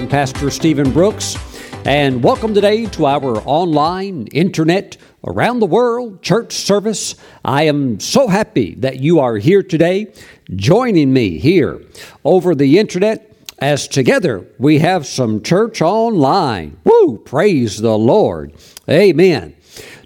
I'm Pastor Stephen Brooks, and welcome today to our online, internet, around the world church service. I am so happy that you are here today, joining me here over the internet as together we have some church online. Woo! Praise the Lord. Amen.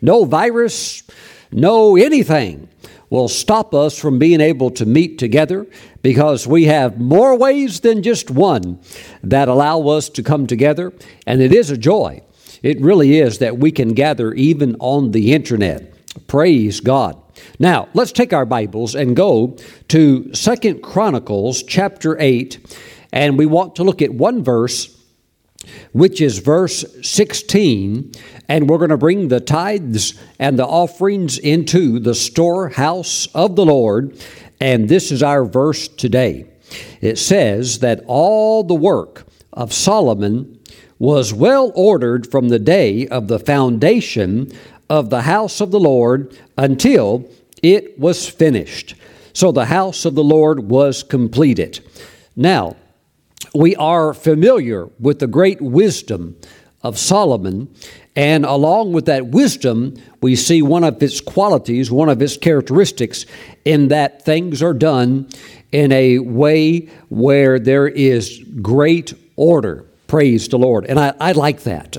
No virus, no anything will stop us from being able to meet together because we have more ways than just one that allow us to come together, and it is a joy. It really is that we can gather even on the internet. Praise God. Now, let's take our Bibles and go to Second Chronicles chapter 8, and we want to look at one verse which is verse 16, and we're going to bring the tithes and the offerings into the storehouse of the Lord. And this is our verse today. It says that all the work of Solomon was well ordered from the day of the foundation of the house of the Lord until it was finished. So the house of the Lord was completed. Now, we are familiar with the great wisdom of Solomon, and along with that wisdom, we see one of its qualities, one of its characteristics, in that things are done in a way where there is great order. Praise the Lord. And I, I like that.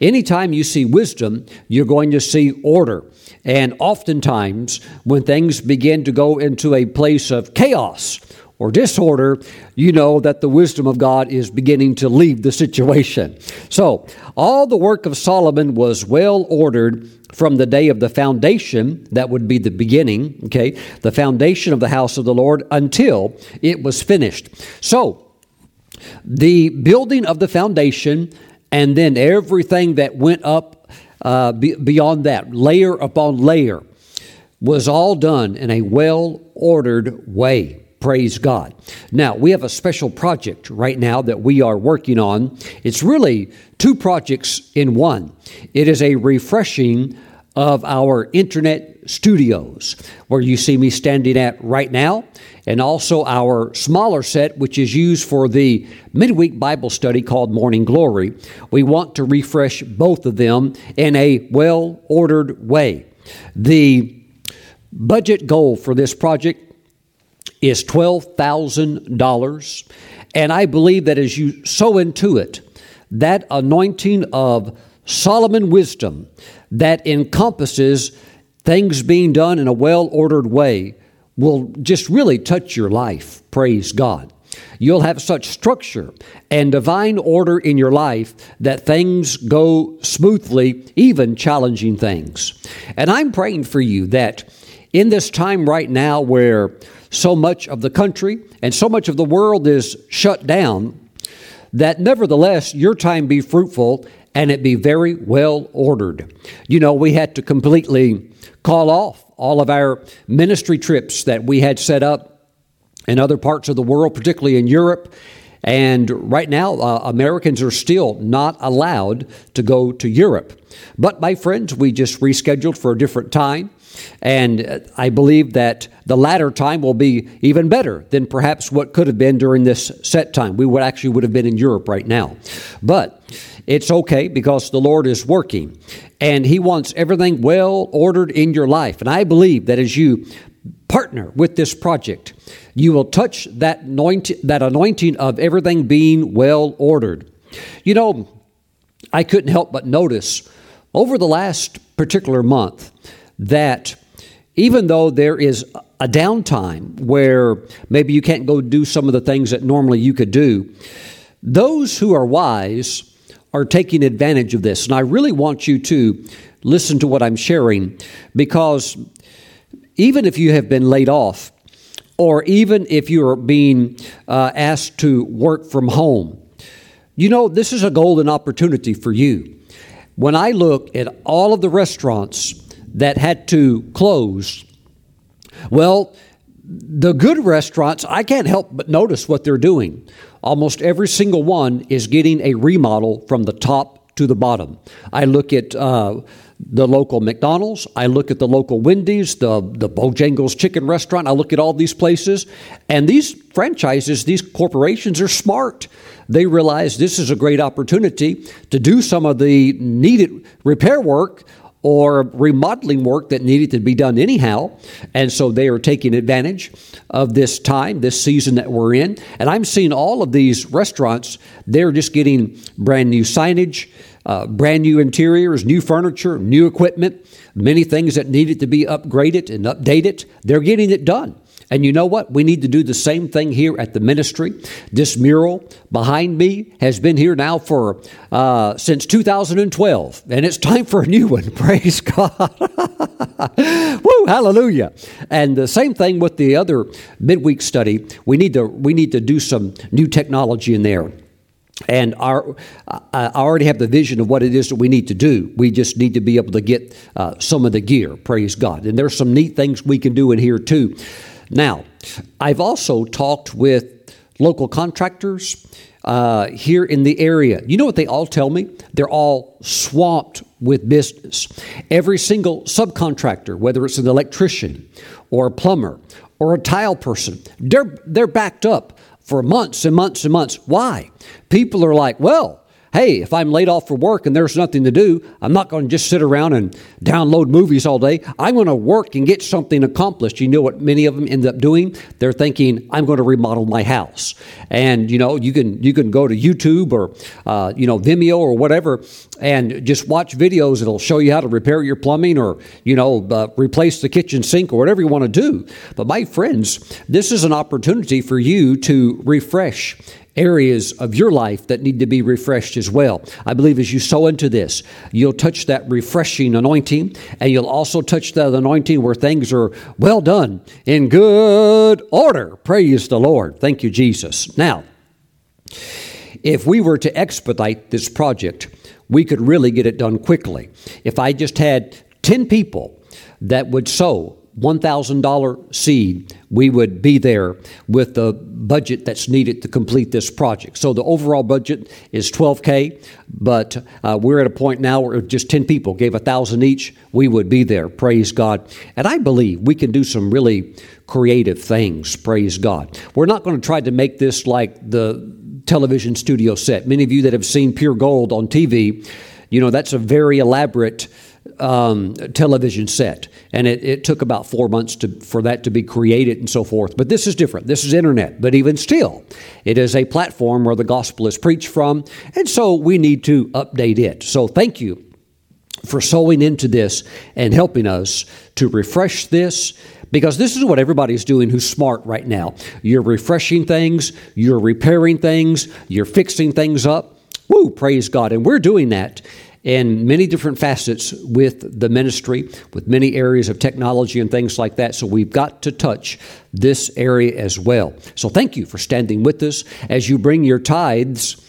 Anytime you see wisdom, you're going to see order. And oftentimes, when things begin to go into a place of chaos, or disorder, you know that the wisdom of God is beginning to leave the situation. So, all the work of Solomon was well ordered from the day of the foundation, that would be the beginning, okay, the foundation of the house of the Lord until it was finished. So, the building of the foundation and then everything that went up uh, beyond that, layer upon layer, was all done in a well ordered way. Praise God. Now, we have a special project right now that we are working on. It's really two projects in one. It is a refreshing of our internet studios, where you see me standing at right now, and also our smaller set, which is used for the midweek Bible study called Morning Glory. We want to refresh both of them in a well ordered way. The budget goal for this project is $12,000. And I believe that as you sow into it, that anointing of Solomon wisdom that encompasses things being done in a well ordered way will just really touch your life. Praise God. You'll have such structure and divine order in your life that things go smoothly, even challenging things. And I'm praying for you that in this time right now where so much of the country and so much of the world is shut down, that nevertheless your time be fruitful and it be very well ordered. You know, we had to completely call off all of our ministry trips that we had set up in other parts of the world, particularly in Europe. And right now, uh, Americans are still not allowed to go to Europe. But, my friends, we just rescheduled for a different time. And I believe that the latter time will be even better than perhaps what could have been during this set time. We would actually would have been in Europe right now. But it's okay because the Lord is working and He wants everything well ordered in your life. And I believe that as you partner with this project, you will touch that anointing, that anointing of everything being well ordered. You know, I couldn't help but notice over the last particular month that even though there is a downtime where maybe you can't go do some of the things that normally you could do, those who are wise are taking advantage of this. And I really want you to listen to what I'm sharing because even if you have been laid off, or even if you're being uh, asked to work from home, you know, this is a golden opportunity for you. When I look at all of the restaurants that had to close. Well, the good restaurants, I can't help but notice what they're doing. Almost every single one is getting a remodel from the top to the bottom. I look at uh, the local McDonald's, I look at the local Wendy's, the, the Bojangles chicken restaurant, I look at all these places, and these franchises, these corporations are smart. They realize this is a great opportunity to do some of the needed repair work or remodeling work that needed to be done anyhow. And so they are taking advantage of this time, this season that we're in. And I'm seeing all of these restaurants, they're just getting brand new signage, uh, brand new interiors, new furniture, new equipment, many things that needed to be upgraded and updated. They're getting it done. And you know what? We need to do the same thing here at the ministry. This mural behind me has been here now for uh, since 2012, and it's time for a new one. Praise God! Woo! Hallelujah! And the same thing with the other midweek study. We need to we need to do some new technology in there. And our, I already have the vision of what it is that we need to do. We just need to be able to get uh, some of the gear. Praise God! And there's some neat things we can do in here too. Now, I've also talked with local contractors uh, here in the area. You know what they all tell me? They're all swamped with business. Every single subcontractor, whether it's an electrician or a plumber or a tile person, they're, they're backed up for months and months and months. Why? People are like, well, hey, if I'm laid off for work and there's nothing to do, I'm not going to just sit around and download movies all day. I'm going to work and get something accomplished. You know what many of them end up doing? They're thinking, I'm going to remodel my house. And, you know, you can, you can go to YouTube or, uh, you know, Vimeo or whatever and just watch videos. that'll show you how to repair your plumbing or, you know, uh, replace the kitchen sink or whatever you want to do. But my friends, this is an opportunity for you to refresh areas of your life that need to be refreshed as well. I believe as you sow into this, you'll touch that refreshing anointing, and you'll also touch that anointing where things are well done in good order. Praise the Lord. Thank you, Jesus. Now, if we were to expedite this project, we could really get it done quickly. If I just had 10 people that would sow $1,000 seed, we would be there with the budget that's needed to complete this project. So the overall budget is 12K, but uh, we're at a point now where just 10 people gave a 1000 each, we would be there. Praise God. And I believe we can do some really creative things. Praise God. We're not going to try to make this like the television studio set. Many of you that have seen Pure Gold on TV, you know, that's a very elaborate um, television set, and it, it, took about four months to, for that to be created and so forth. But this is different. This is internet. But even still, it is a platform where the gospel is preached from, and so we need to update it. So thank you for sowing into this and helping us to refresh this because this is what everybody's doing who's smart right now. You're refreshing things, you're repairing things, you're fixing things up. Woo, praise God. And we're doing that in many different facets with the ministry, with many areas of technology and things like that. So we've got to touch this area as well. So thank you for standing with us as you bring your tithes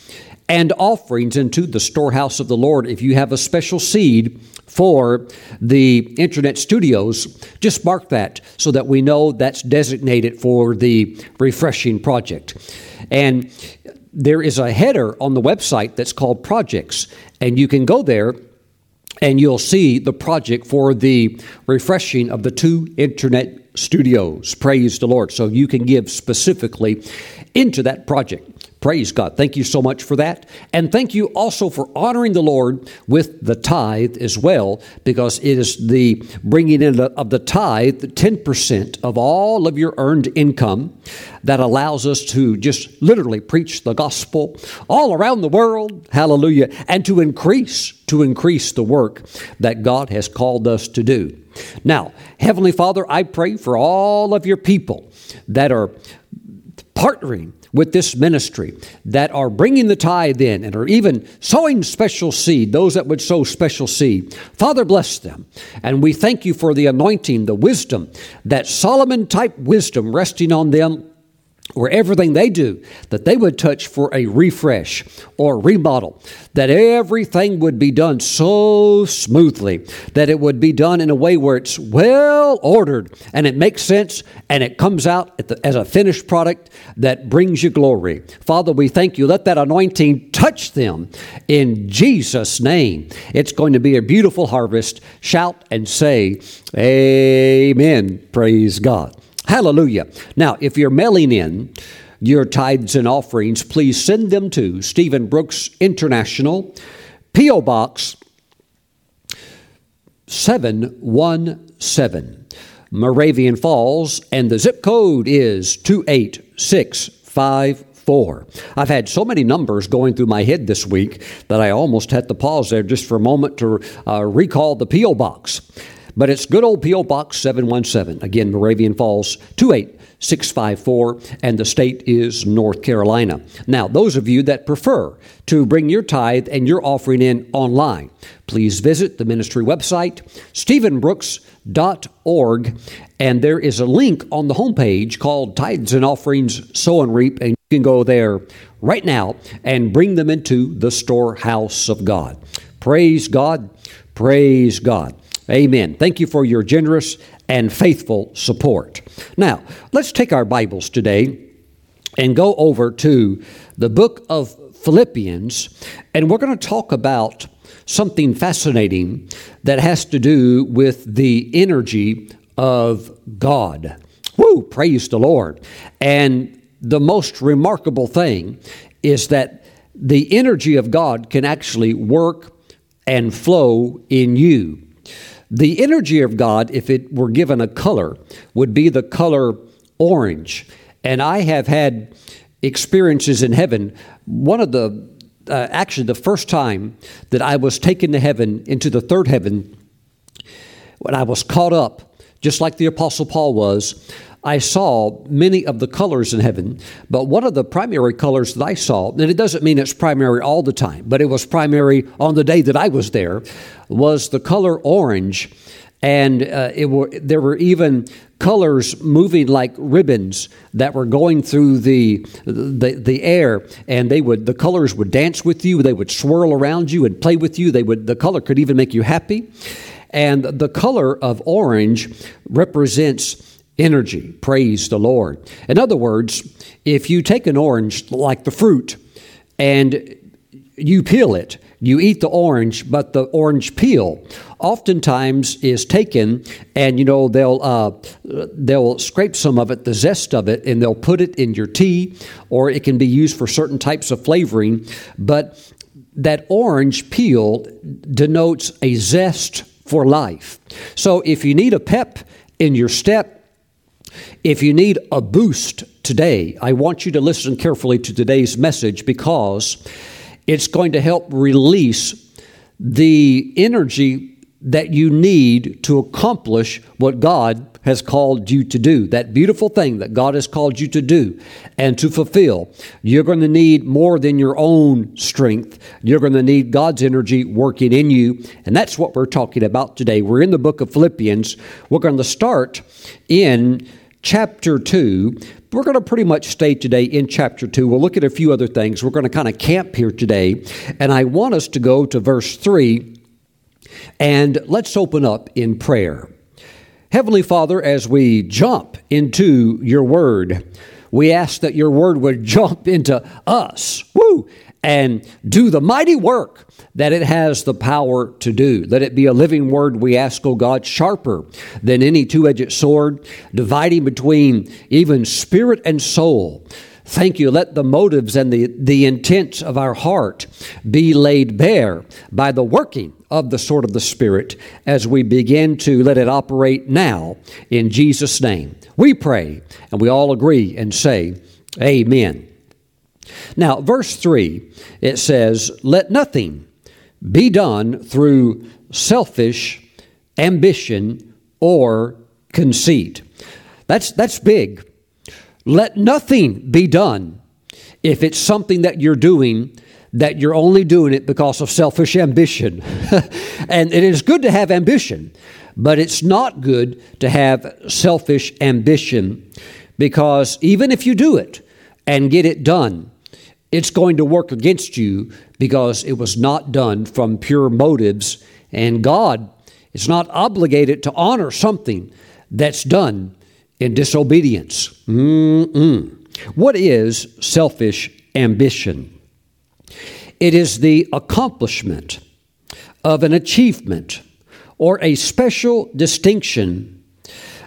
and offerings into the storehouse of the Lord. If you have a special seed for the internet studios, just mark that so that we know that's designated for the refreshing project. And there is a header on the website that's called projects, and you can go there and you'll see the project for the refreshing of the two internet studios. Praise the Lord. So you can give specifically into that project. Praise God. Thank you so much for that. And thank you also for honoring the Lord with the tithe as well, because it is the bringing in of the tithe, 10% of all of your earned income, that allows us to just literally preach the gospel all around the world. Hallelujah. And to increase, to increase the work that God has called us to do. Now, Heavenly Father, I pray for all of your people that are partnering with this ministry that are bringing the tithe in and are even sowing special seed, those that would sow special seed. Father, bless them. And we thank you for the anointing, the wisdom, that Solomon type wisdom resting on them where everything they do that they would touch for a refresh or remodel that everything would be done so smoothly that it would be done in a way where it's well ordered and it makes sense and it comes out the, as a finished product that brings you glory. Father we thank you. Let that anointing touch them in jesus name. It's going to be a beautiful harvest. Shout and say amen. Praise god Hallelujah. Now, if you're mailing in your tithes and offerings, please send them to Stephen Brooks International, P.O. Box 717, Moravian Falls, and the zip code is 28654. I've had so many numbers going through my head this week that I almost had to pause there just for a moment to uh, recall the P.O. Box. But it's good old P.O. Box 717. Again, Moravian Falls 28654, and the state is North Carolina. Now, those of you that prefer to bring your tithe and your offering in online, please visit the ministry website, stephenbrooks.org, and there is a link on the homepage called Tithes and Offerings Sow and Reap, and you can go there right now and bring them into the storehouse of God. Praise God. Praise God. Amen. Thank you for your generous and faithful support. Now, let's take our Bibles today and go over to the book of Philippians, and we're going to talk about something fascinating that has to do with the energy of God. Woo, praise the Lord. And the most remarkable thing is that the energy of God can actually work and flow in you. The energy of God, if it were given a color, would be the color orange. And I have had experiences in heaven. One of the, uh, actually, the first time that I was taken to heaven, into the third heaven, when I was caught up, just like the Apostle Paul was, I saw many of the colors in heaven, but one of the primary colors that I saw, and it doesn't mean it's primary all the time, but it was primary on the day that I was there, was the color orange. And uh, it were, there were even colors moving like ribbons that were going through the, the, the air, and they would the colors would dance with you, they would swirl around you and play with you. They would the color could even make you happy. And the color of orange represents energy. Praise the Lord. In other words, if you take an orange like the fruit and you peel it, you eat the orange, but the orange peel oftentimes is taken, and you know they'll uh, they'll scrape some of it, the zest of it, and they'll put it in your tea, or it can be used for certain types of flavoring. But that orange peel denotes a zest for life. So if you need a pep in your step, if you need a boost today, I want you to listen carefully to today's message because it's going to help release the energy that you need to accomplish what God has called you to do, that beautiful thing that God has called you to do and to fulfill. You're going to need more than your own strength. You're going to need God's energy working in you. And that's what we're talking about today. We're in the book of Philippians. We're going to start in chapter 2. We're going to pretty much stay today in chapter 2. We'll look at a few other things. We're going to kind of camp here today. And I want us to go to verse 3 and let's open up in prayer. Heavenly Father, as we jump into your word, we ask that your word would jump into us. Woo! And do the mighty work that it has the power to do. Let it be a living word, we ask, O God, sharper than any two edged sword, dividing between even spirit and soul. Thank you. Let the motives and the, the intents of our heart be laid bare by the working of the sword of the Spirit as we begin to let it operate now in Jesus' name. We pray and we all agree and say, Amen. Now, verse 3, it says, Let nothing be done through selfish ambition or conceit. That's, that's big. Let nothing be done if it's something that you're doing that you're only doing it because of selfish ambition. and it is good to have ambition, but it's not good to have selfish ambition because even if you do it and get it done, it's going to work against you because it was not done from pure motives, and God is not obligated to honor something that's done in disobedience. Mm-mm. What is selfish ambition? It is the accomplishment of an achievement or a special distinction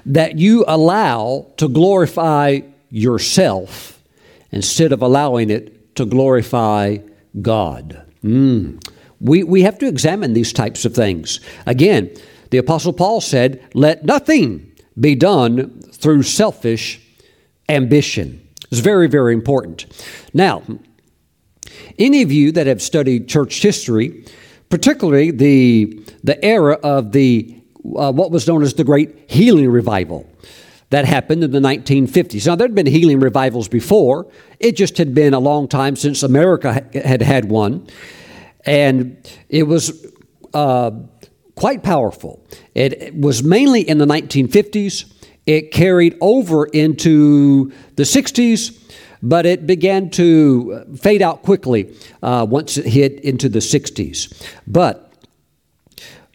that you allow to glorify yourself instead of allowing it to glorify God. Mm. We, we have to examine these types of things. Again, the Apostle Paul said, Let nothing be done through selfish ambition. It's very, very important. Now, any of you that have studied church history, particularly the, the era of the uh, what was known as the Great Healing Revival that happened in the 1950s. Now, there had been healing revivals before, it just had been a long time since America had had one. And it was uh, quite powerful. It was mainly in the 1950s. It carried over into the 60s, but it began to fade out quickly uh, once it hit into the 60s. But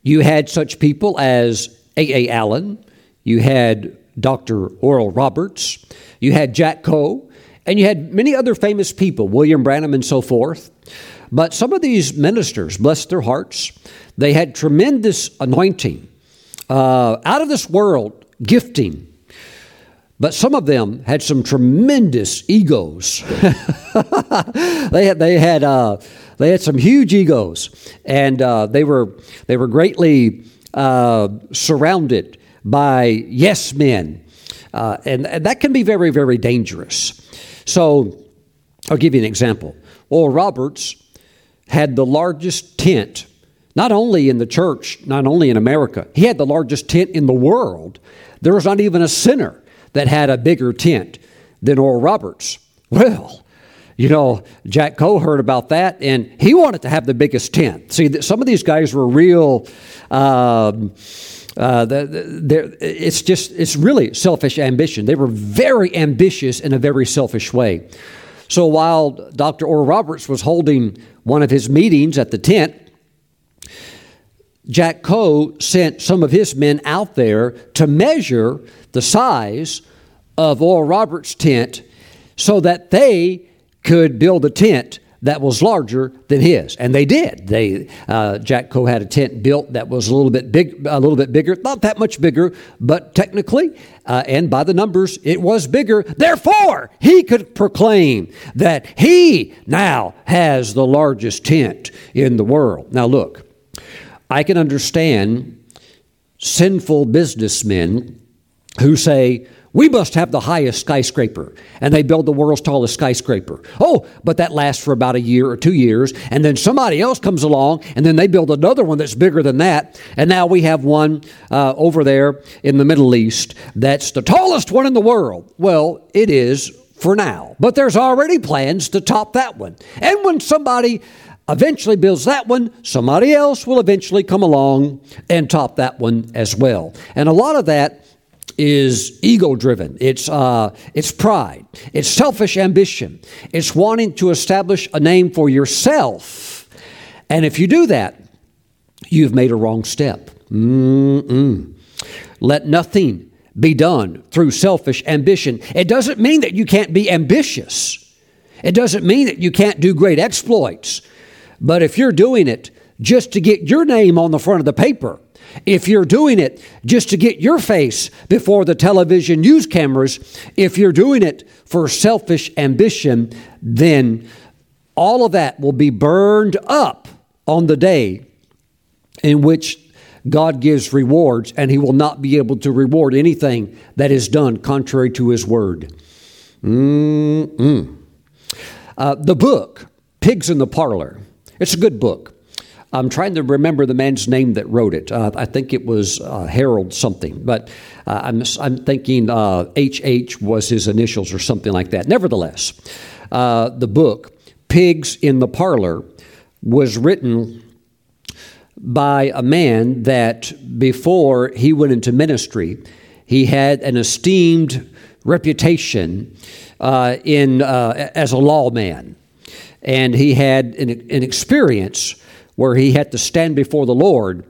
you had such people as A.A. Allen, you had Dr. Oral Roberts, you had Jack Coe, and you had many other famous people, William Branham and so forth. But some of these ministers, bless their hearts, they had tremendous anointing, uh, out of this world gifting. But some of them had some tremendous egos. they had, they had, uh, they had some huge egos, and uh, they were they were greatly uh, surrounded by yes men, uh, and, and that can be very very dangerous. So, I'll give you an example. Oral Roberts had the largest tent, not only in the church, not only in America, he had the largest tent in the world. There was not even a sinner that had a bigger tent than Oral Roberts. Well, you know, Jack Coe heard about that, and he wanted to have the biggest tent. See, some of these guys were real. Um, uh, it's just it's really selfish ambition. They were very ambitious in a very selfish way. So while Dr. Oral Roberts was holding one of his meetings at the tent, Jack Coe sent some of his men out there to measure the size of Oral Roberts' tent so that they could build a tent that was larger than his, and they did. They uh, Jack Coe had a tent built that was a little bit big, a little bit bigger, not that much bigger, but technically uh, and by the numbers, it was bigger. Therefore, he could proclaim that he now has the largest tent in the world. Now, look, I can understand sinful businessmen who say, we must have the highest skyscraper. And they build the world's tallest skyscraper. Oh, but that lasts for about a year or two years. And then somebody else comes along and then they build another one that's bigger than that. And now we have one uh, over there in the Middle East that's the tallest one in the world. Well, it is for now. But there's already plans to top that one. And when somebody eventually builds that one, somebody else will eventually come along and top that one as well. And a lot of that is ego driven. It's, uh, it's pride. It's selfish ambition. It's wanting to establish a name for yourself. And if you do that, you've made a wrong step. Mm-mm. Let nothing be done through selfish ambition. It doesn't mean that you can't be ambitious. It doesn't mean that you can't do great exploits. But if you're doing it just to get your name on the front of the paper, if you're doing it just to get your face before the television news cameras, if you're doing it for selfish ambition, then all of that will be burned up on the day in which God gives rewards, and He will not be able to reward anything that is done contrary to His word. Uh, the book, Pigs in the Parlor, it's a good book. I'm trying to remember the man's name that wrote it. Uh, I think it was uh, Harold something, but uh, I'm, I'm thinking HH uh, was his initials or something like that. Nevertheless, uh, the book, Pigs in the Parlor, was written by a man that before he went into ministry, he had an esteemed reputation uh, in, as a lawman. And he had an, an experience where he had to stand before the Lord.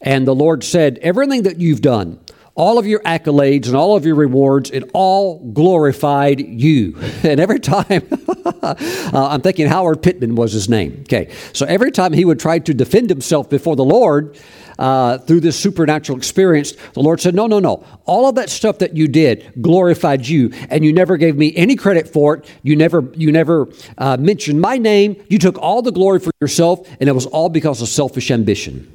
And the Lord said, Everything that you've done, all of your accolades and all of your rewards, it all glorified you. And every time, uh, I'm thinking Howard Pittman was his name. Okay, so every time he would try to defend himself before the Lord, uh, through this supernatural experience, the Lord said, No, no, no. All of that stuff that you did glorified you, and you never gave me any credit for it. You never, you never uh, mentioned my name. You took all the glory for yourself, and it was all because of selfish ambition.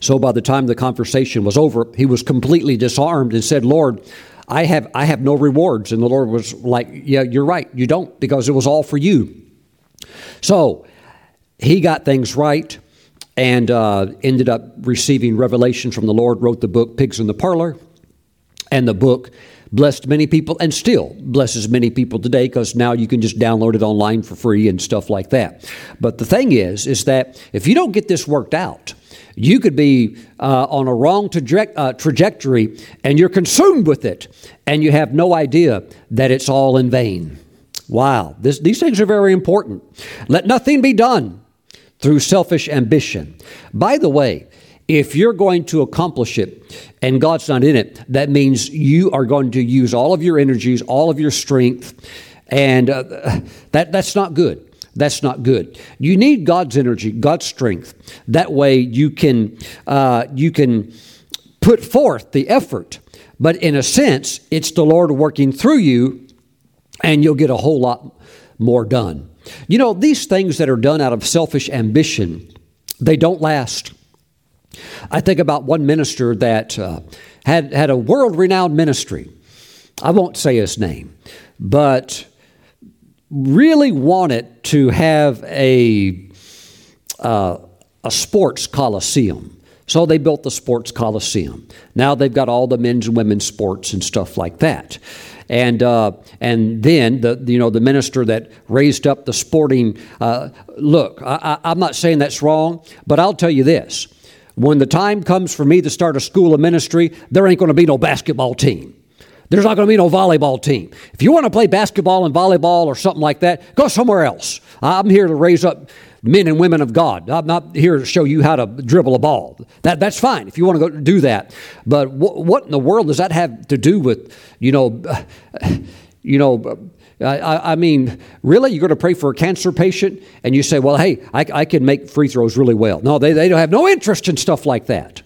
So by the time the conversation was over, he was completely disarmed and said, Lord, I have, I have no rewards. And the Lord was like, Yeah, you're right. You don't, because it was all for you. So he got things right and uh, ended up receiving revelation from the Lord, wrote the book Pigs in the Parlor. And the book blessed many people and still blesses many people today because now you can just download it online for free and stuff like that. But the thing is, is that if you don't get this worked out, you could be uh, on a wrong traje- uh, trajectory and you're consumed with it and you have no idea that it's all in vain. Wow, this, these things are very important. Let nothing be done through selfish ambition. By the way, if you're going to accomplish it and God's not in it, that means you are going to use all of your energies, all of your strength, and uh, that, that's not good. That's not good. You need God's energy, God's strength. That way you can, uh, you can put forth the effort. But in a sense, it's the Lord working through you, and you'll get a whole lot more done. You know, these things that are done out of selfish ambition, they don't last. I think about one minister that uh, had, had a world renowned ministry. I won't say his name, but really wanted to have a, uh, a sports coliseum. So they built the sports coliseum. Now they've got all the men's and women's sports and stuff like that. And uh, and then the you know the minister that raised up the sporting uh, look. I, I, I'm not saying that's wrong, but I'll tell you this: when the time comes for me to start a school of ministry, there ain't going to be no basketball team. There's not going to be no volleyball team. If you want to play basketball and volleyball or something like that, go somewhere else. I'm here to raise up men and women of God. I'm not here to show you how to dribble a ball. That, that's fine if you want to go do that. But wh- what in the world does that have to do with, you know, you know, I, I, mean, really, you're going to pray for a cancer patient and you say, well, hey, I, I can make free throws really well. No, they, they don't have no interest in stuff like that.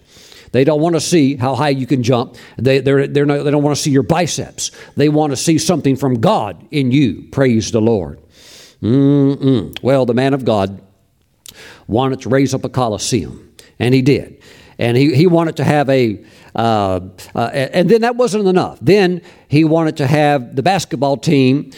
They don't want to see how high you can jump. They, they're, they're not, they don't want to see your biceps. They want to see something from God in you. Praise the Lord. Mm-mm. Well, the man of God wanted to raise up a coliseum, and he did. And he, he wanted to have a, uh, uh, and then that wasn't enough. Then he wanted to have the basketball team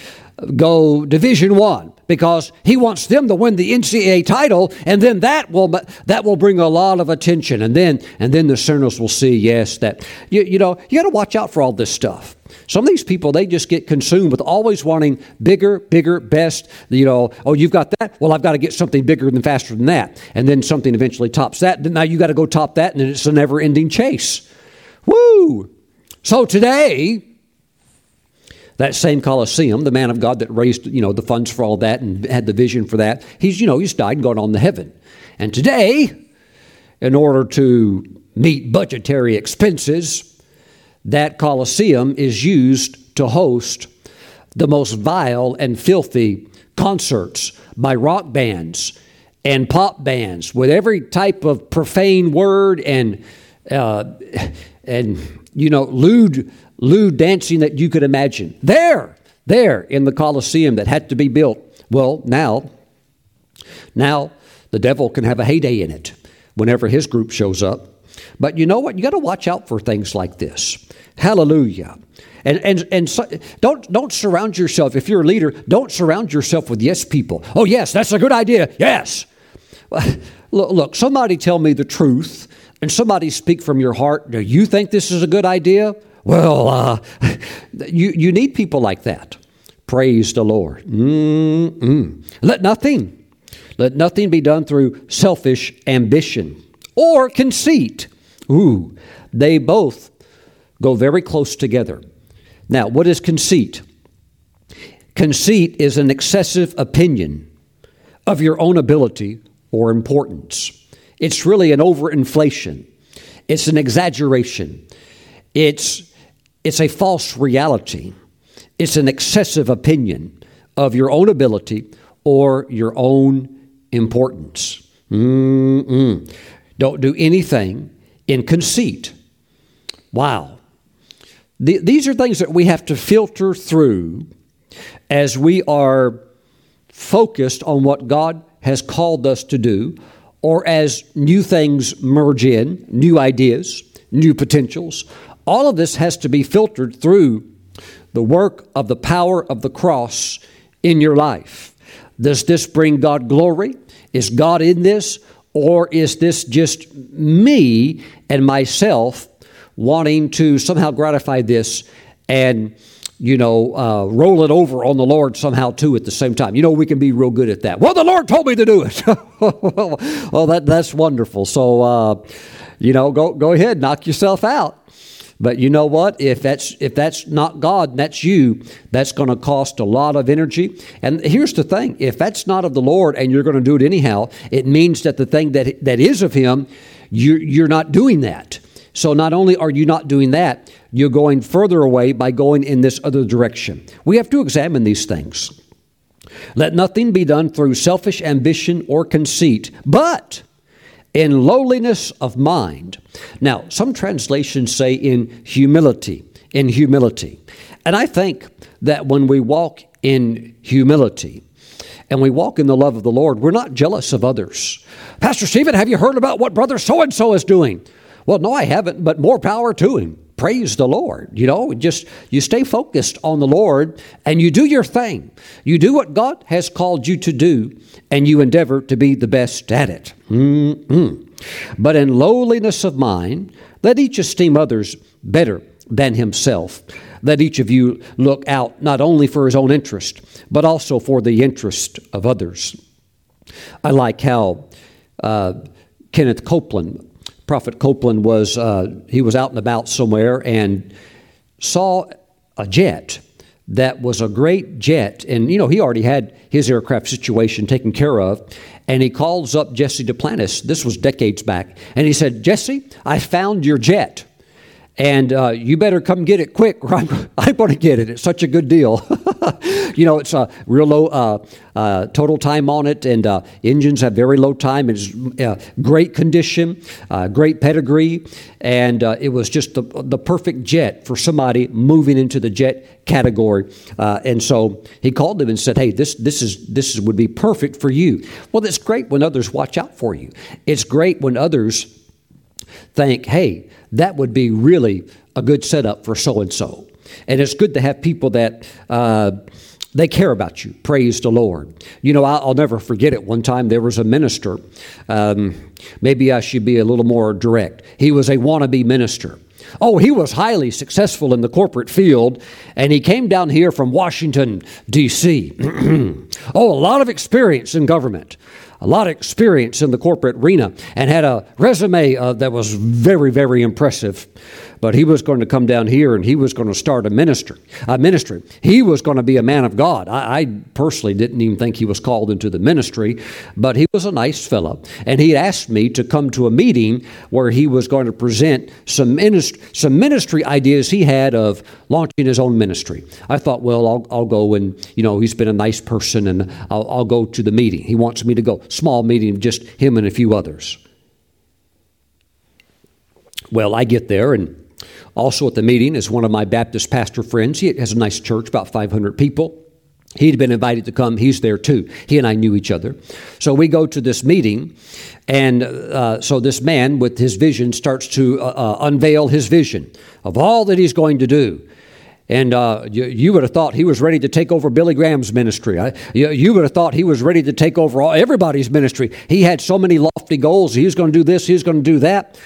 go Division One because he wants them to win the NCAA title, and then that will that will bring a lot of attention, and then and then the sinners will see, yes, that you you know you got to watch out for all this stuff. Some of these people they just get consumed with always wanting bigger, bigger, best. You know, oh, you've got that. Well, I've got to get something bigger than faster than that, and then something eventually tops that. Now you got to go top that, and then it's a never-ending chase. Woo! So today that same Colosseum, the man of God that raised, you know, the funds for all that and had the vision for that, he's, you know, he's died and gone on to heaven. And today, in order to meet budgetary expenses, that Colosseum is used to host the most vile and filthy concerts by rock bands and pop bands with every type of profane word and uh, and you know lewd lewd dancing that you could imagine. There, there in the Colosseum that had to be built. Well, now, now the devil can have a heyday in it whenever his group shows up. But you know what? You got to watch out for things like this. Hallelujah. And, and, and so, don't, don't surround yourself, if you're a leader, don't surround yourself with yes people. Oh, yes, that's a good idea. Yes. Look, look, somebody tell me the truth and somebody speak from your heart. Do you think this is a good idea? Well, uh, you, you need people like that. Praise the Lord. Mm-mm. Let nothing, let nothing be done through selfish ambition or conceit. Ooh, they both go very close together. Now, what is conceit? Conceit is an excessive opinion of your own ability or importance. It's really an overinflation. It's an exaggeration. It's, it's a false reality. It's an excessive opinion of your own ability or your own importance. Mm-mm. Don't do anything in conceit. Wow. The, these are things that we have to filter through as we are focused on what God has called us to do, or as new things merge in, new ideas, new potentials. All of this has to be filtered through the work of the power of the cross in your life. Does this bring God glory? Is God in this? Or is this just me and myself wanting to somehow gratify this and you know, uh, roll it over on the Lord somehow too at the same time. You know, we can be real good at that. Well, the Lord told me to do it. well, that, that's wonderful. So, uh, you know, go, go ahead, knock yourself out. But you know what? If that's if that's not God, that's you. That's going to cost a lot of energy. And here's the thing: if that's not of the Lord, and you're going to do it anyhow, it means that the thing that that is of Him, you're, you're not doing that. So not only are you not doing that, you're going further away by going in this other direction. We have to examine these things. Let nothing be done through selfish ambition or conceit, but in lowliness of mind. Now, some translations say in humility, in humility. And I think that when we walk in humility and we walk in the love of the Lord, we're not jealous of others. Pastor Stephen, have you heard about what brother so and so is doing? Well, no, I haven't, but more power to him. Praise the Lord. You know, just you stay focused on the Lord and you do your thing. You do what God has called you to do and you endeavor to be the best at it. Mm-mm. But in lowliness of mind, let each esteem others better than himself. Let each of you look out not only for his own interest, but also for the interest of others. I like how uh, Kenneth Copeland Prophet Copeland was uh, he was out and about somewhere and saw a jet that was a great jet, and you know he already had his aircraft situation taken care of, and he calls up Jesse Duplantis. This was decades back, and he said, "Jesse, I found your jet." And uh, you better come get it quick or I'm, I'm going to get it. It's such a good deal. you know, it's a real low uh, uh, total time on it, and uh, engines have very low time. It's uh, great condition, uh, great pedigree, and it was just the, the perfect jet for somebody moving into the jet category. and so he called them and said, "Hey, this this is this would be perfect for you." Well, it's great when others watch out for you. It's great when others think, "Hey." that would be really a good setup for so and so. And it's good to have people that uh, they care about you. Praise the Lord. You know, I'll, never forget it. One time there was a minister. Um, maybe I should be a little more direct. He was a wannabe minister. Oh, he was highly successful in the corporate field, and he came down here from Washington, D.C. oh, a lot of experience in government a lot of experience in the corporate arena and had a resume uh, that was very, very impressive. But he was going to come down here and he was going to start a ministry. A ministry. He was going to be a man of God. I, I personally didn't even think he was called into the ministry, but he was a nice fellow. And he asked me to come to a meeting where he was going to present some ministry, some ministry ideas he had of launching his own ministry. I thought, well, I'll, I'll go and, you know, he's been a nice person and I'll, I'll go to the meeting. He wants me to go. Small meeting, just him and a few others. Well, I get there and also at the meeting is one of my Baptist pastor friends. He has a nice church, about 500 people. He'd been invited to come. He's there too. He and I knew each other. So we go to this meeting, and uh, so this man with his vision starts to uh, uh, unveil his vision of all that he's going to do. And uh, you, you, would have thought he was ready to take over Billy Graham's ministry. I, you, you, would have thought he was ready to take over all, everybody's ministry. He had so many lofty goals. He was going to do this, he was going to do that,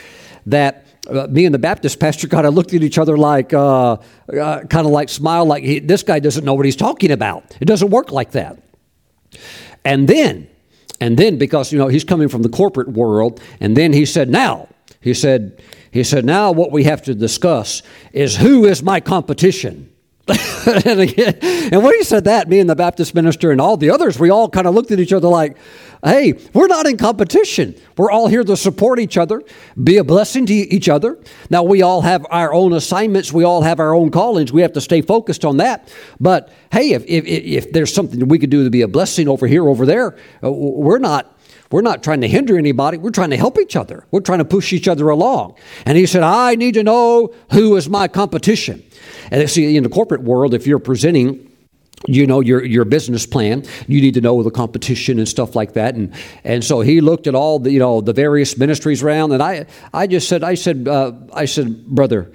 that uh, me and the Baptist pastor kind of looked at each other like, uh, uh, kind of like smile, like he, this guy doesn't know what he's talking about. It doesn't work like that. And then, and then because you know he's coming from the corporate world, and then he said, "Now, He said, he said, now what we have to discuss is who is my competition? and, again, and when he said that, me and the Baptist minister and all the others, we all kind of looked at each other like, hey, we're not in competition. We're all here to support each other, be a blessing to each other. Now, we all have our own assignments, we all have our own callings. We have to stay focused on that. But hey, if, if, if there's something we could do to be a blessing over here, over there, uh, we're not we're not trying to hinder anybody. We're trying to help each other. We're trying to push each other along. And he said, I need to know who is my competition. And see, in the corporate world, if you're presenting you know your your business plan you need to know the competition and stuff like that and and so he looked at all the you know the various ministries around and i i just said i said uh, i said brother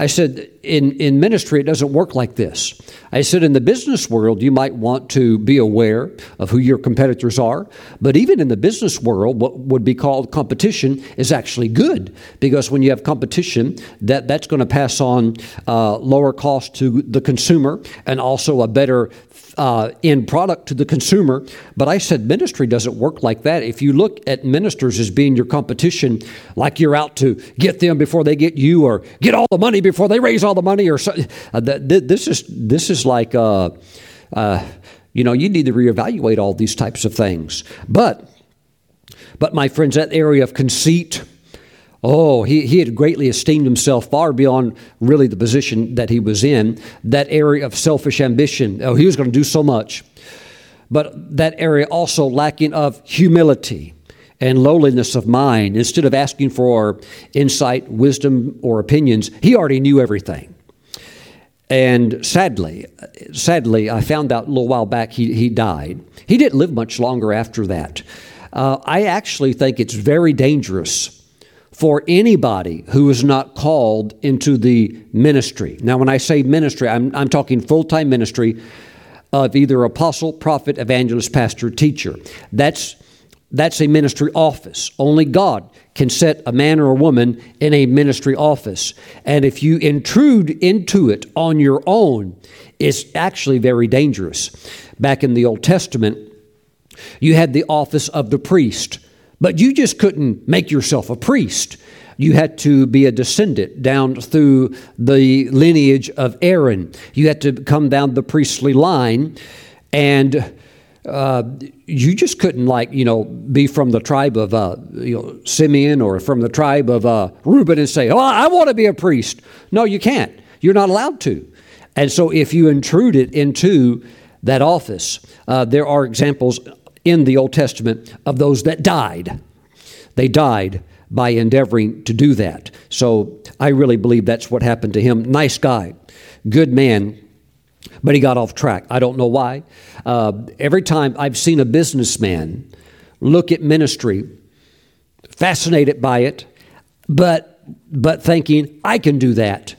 I said, in, in ministry, it doesn't work like this. I said, in the business world, you might want to be aware of who your competitors are. But even in the business world, what would be called competition is actually good because when you have competition, that, that's going to pass on uh, lower cost to the consumer and also a better uh, end product to the consumer. But I said ministry doesn't work like that. If you look at ministers as being your competition, like you're out to get them before they get you, or get all the money before they raise all the money, or so, uh, th- this is this is like. Uh, uh, you know, you need to reevaluate all these types of things. But, but my friends, that area of conceit, Oh, he, he had greatly esteemed himself far beyond really the position that he was in. That area of selfish ambition. Oh, he was going to do so much. But that area also lacking of humility and lowliness of mind. Instead of asking for insight, wisdom, or opinions, he already knew everything. And sadly, sadly, I found out a little while back he, he died. He didn't live much longer after that. Uh, I actually think it's very dangerous for anybody who is not called into the ministry. Now, when I say ministry, I'm, I'm talking full time ministry of either apostle, prophet, evangelist, pastor, teacher. That's that's a ministry office. Only God can set a man or a woman in a ministry office. And if you intrude into it on your own, it's actually very dangerous. Back in the Old Testament, you had the office of the priest. But you just couldn't make yourself a priest. You had to be a descendant down through the lineage of Aaron. You had to come down the priestly line, and uh, you just couldn't, like, you know, be from the tribe of uh, you know, Simeon or from the tribe of uh, Reuben and say, Oh, I want to be a priest. No, you can't. You're not allowed to. And so if you intruded into that office, uh, there are examples in the Old Testament of those that died. They died by endeavoring to do that. So I really believe that's what happened to him. Nice guy, good man, but he got off track. I don't know why. Uh, every time I've seen a businessman look at ministry, fascinated by it, but but thinking I can do that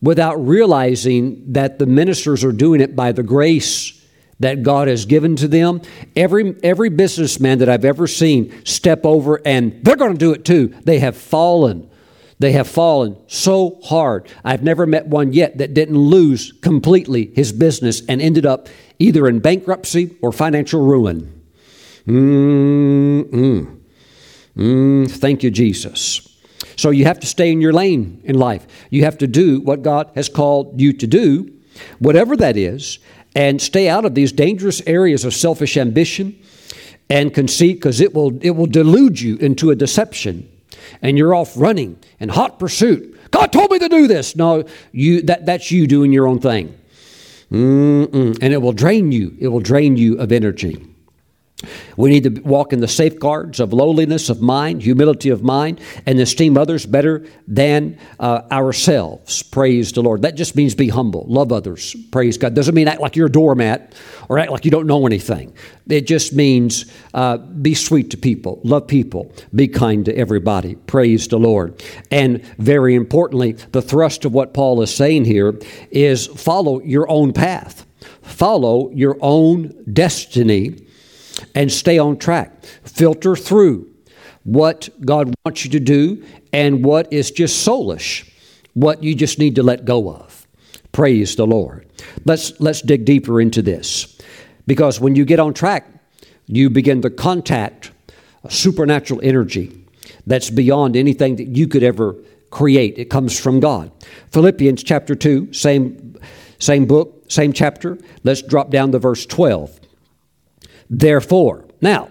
without realizing that the ministers are doing it by the grace that God has given to them. Every, every businessman that I've ever seen step over and they're going to do it too. They have fallen. They have fallen so hard. I've never met one yet that didn't lose completely his business and ended up either in bankruptcy or financial ruin. Mm-mm. Mm, thank you, Jesus. So you have to stay in your lane in life. You have to do what God has called you to do, whatever that is, and stay out of these dangerous areas of selfish ambition and conceit because it will, it will delude you into a deception and you're off running in hot pursuit. God told me to do this. No, you, that, that's you doing your own thing. Mm-mm. And it will drain you. It will drain you of energy. We need to walk in the safeguards of lowliness of mind, humility of mind, and esteem others better than uh, ourselves. Praise the Lord. That just means be humble, love others. Praise God. Doesn't mean act like you're a doormat or act like you don't know anything. It just means uh, be sweet to people, love people, be kind to everybody. Praise the Lord. And very importantly, the thrust of what Paul is saying here is follow your own path, follow your own destiny and stay on track. Filter through what God wants you to do and what is just soulish, what you just need to let go of. Praise the Lord. Let's, let's dig deeper into this. Because when you get on track, you begin to contact a supernatural energy that's beyond anything that you could ever create. It comes from God. Philippians chapter 2, same, same book, same chapter. Let's drop down to verse 12. Therefore, now,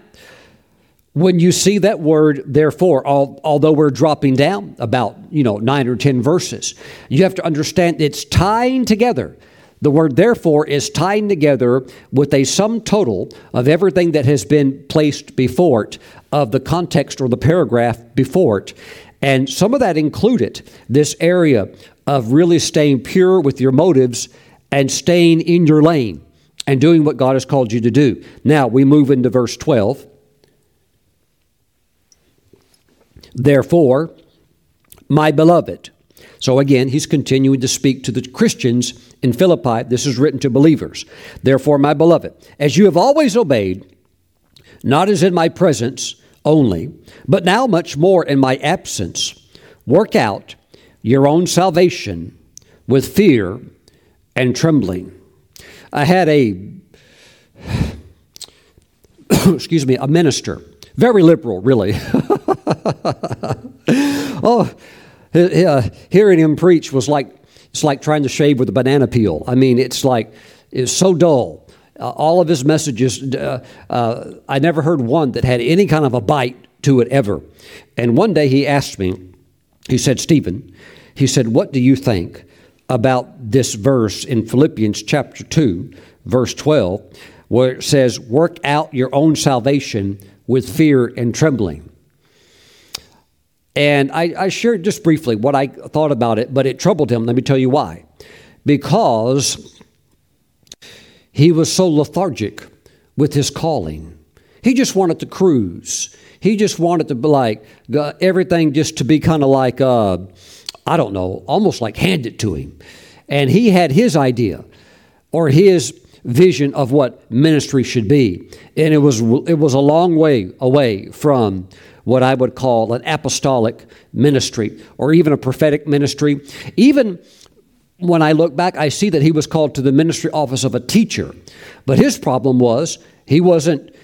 when you see that word therefore although we're dropping down about you know 9 or 10 verses you have to understand it's tying together. The word therefore is tying together with a sum total of everything that has been placed before it of the context or the paragraph before it. And some of that included this area of really staying pure with your motives and staying in your lane and doing what God has called you to do now we move into verse 12 Therefore, my beloved. So again, he's continuing to speak to the Christians in Philippi. This is written to believers. Therefore, my beloved, as you have always obeyed, not as in my presence only, but now much more in my absence, work out your own salvation with fear and trembling. I had a, excuse me, a minister, very liberal, really. oh, uh, hearing him preach was like it's like trying to shave with a banana peel. I mean, it's like it's so dull. Uh, all of his messages, uh, uh, I never heard one that had any kind of a bite to it ever. And one day he asked me, he said, Stephen, he said, what do you think about this verse in Philippians chapter 2, verse 12, where it says, Work out your own salvation with fear and trembling? And I, I shared just briefly what I thought about it, but it troubled him. Let me tell you why. Because he was so lethargic with his calling. He just wanted to cruise. He just wanted to be like uh, everything just to be kind of like, uh, I don't know, almost like hand it to him. And he had his idea or his vision of what ministry should be. And it was, it was a long way away from what I would call an apostolic ministry or even a prophetic ministry. Even when I look back, I see that he was called to the ministry office of a teacher. But his problem was he wasn't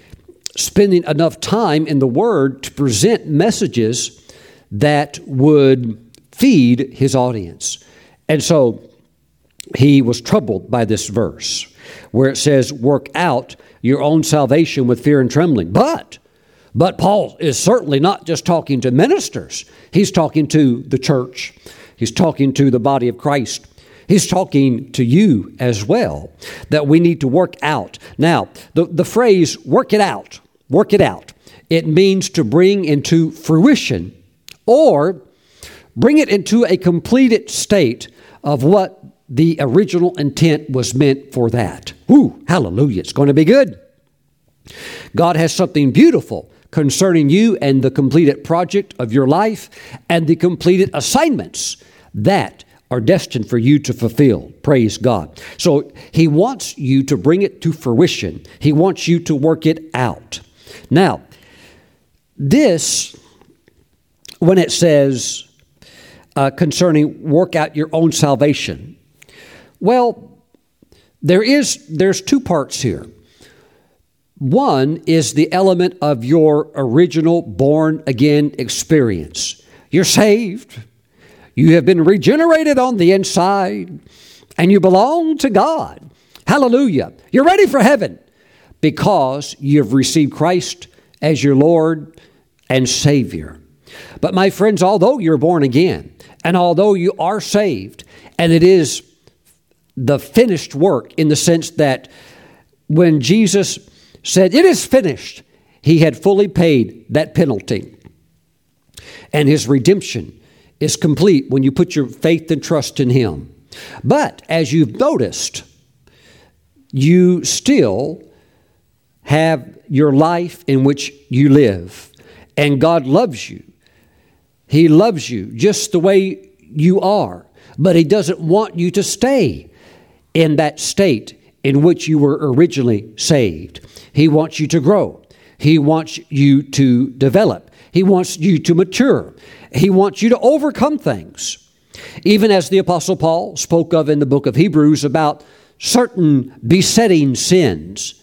spending enough time in the Word to present messages that would feed his audience. And so he was troubled by this verse where it says, Work out your own salvation with fear and trembling. But but Paul is certainly not just talking to ministers, he's talking to the church, he's talking to the body of Christ. He's talking to you as well that we need to work out. Now, the, the phrase work it out, work it out, it means to bring into fruition or bring it into a completed state of what the original intent was meant for that. Hallelujah, it's going to be good. God has something beautiful concerning you and the completed project of your life and the completed assignments that are destined for you to fulfill. Praise God. So He wants you to bring it to fruition, He wants you to work it out. Now, this, when it says uh, concerning work out your own salvation, well, there is there's two parts here. One is the element of your original born again experience. You're saved, you have been regenerated on the inside, and you belong to God. Hallelujah. You're ready for heaven because you've received Christ as your Lord and Savior. But, my friends, although you're born again, and although you are saved, and it is the finished work in the sense that when Jesus said, It is finished. He had fully paid that penalty. And his redemption is complete when you put your faith and trust in him. But as you've noticed, you still have your life in which you live. And God loves you. He loves you just the way you are. But He doesn't want you to stay in that state in which you were originally saved. He wants you to grow. He wants you to develop. He wants you to mature. He wants you to overcome things. Even as the Apostle Paul spoke of in the book of Hebrews about certain besetting sins,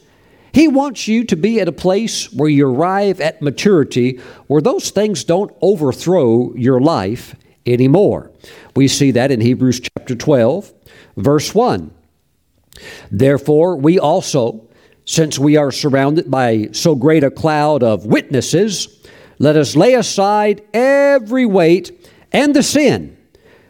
He wants you to be at a place where you arrive at maturity where those things don't overthrow your life anymore. We see that in Hebrews chapter 12, verse 1. Therefore, we also, since we are surrounded by so great a cloud of witnesses, let us lay aside every weight and the sin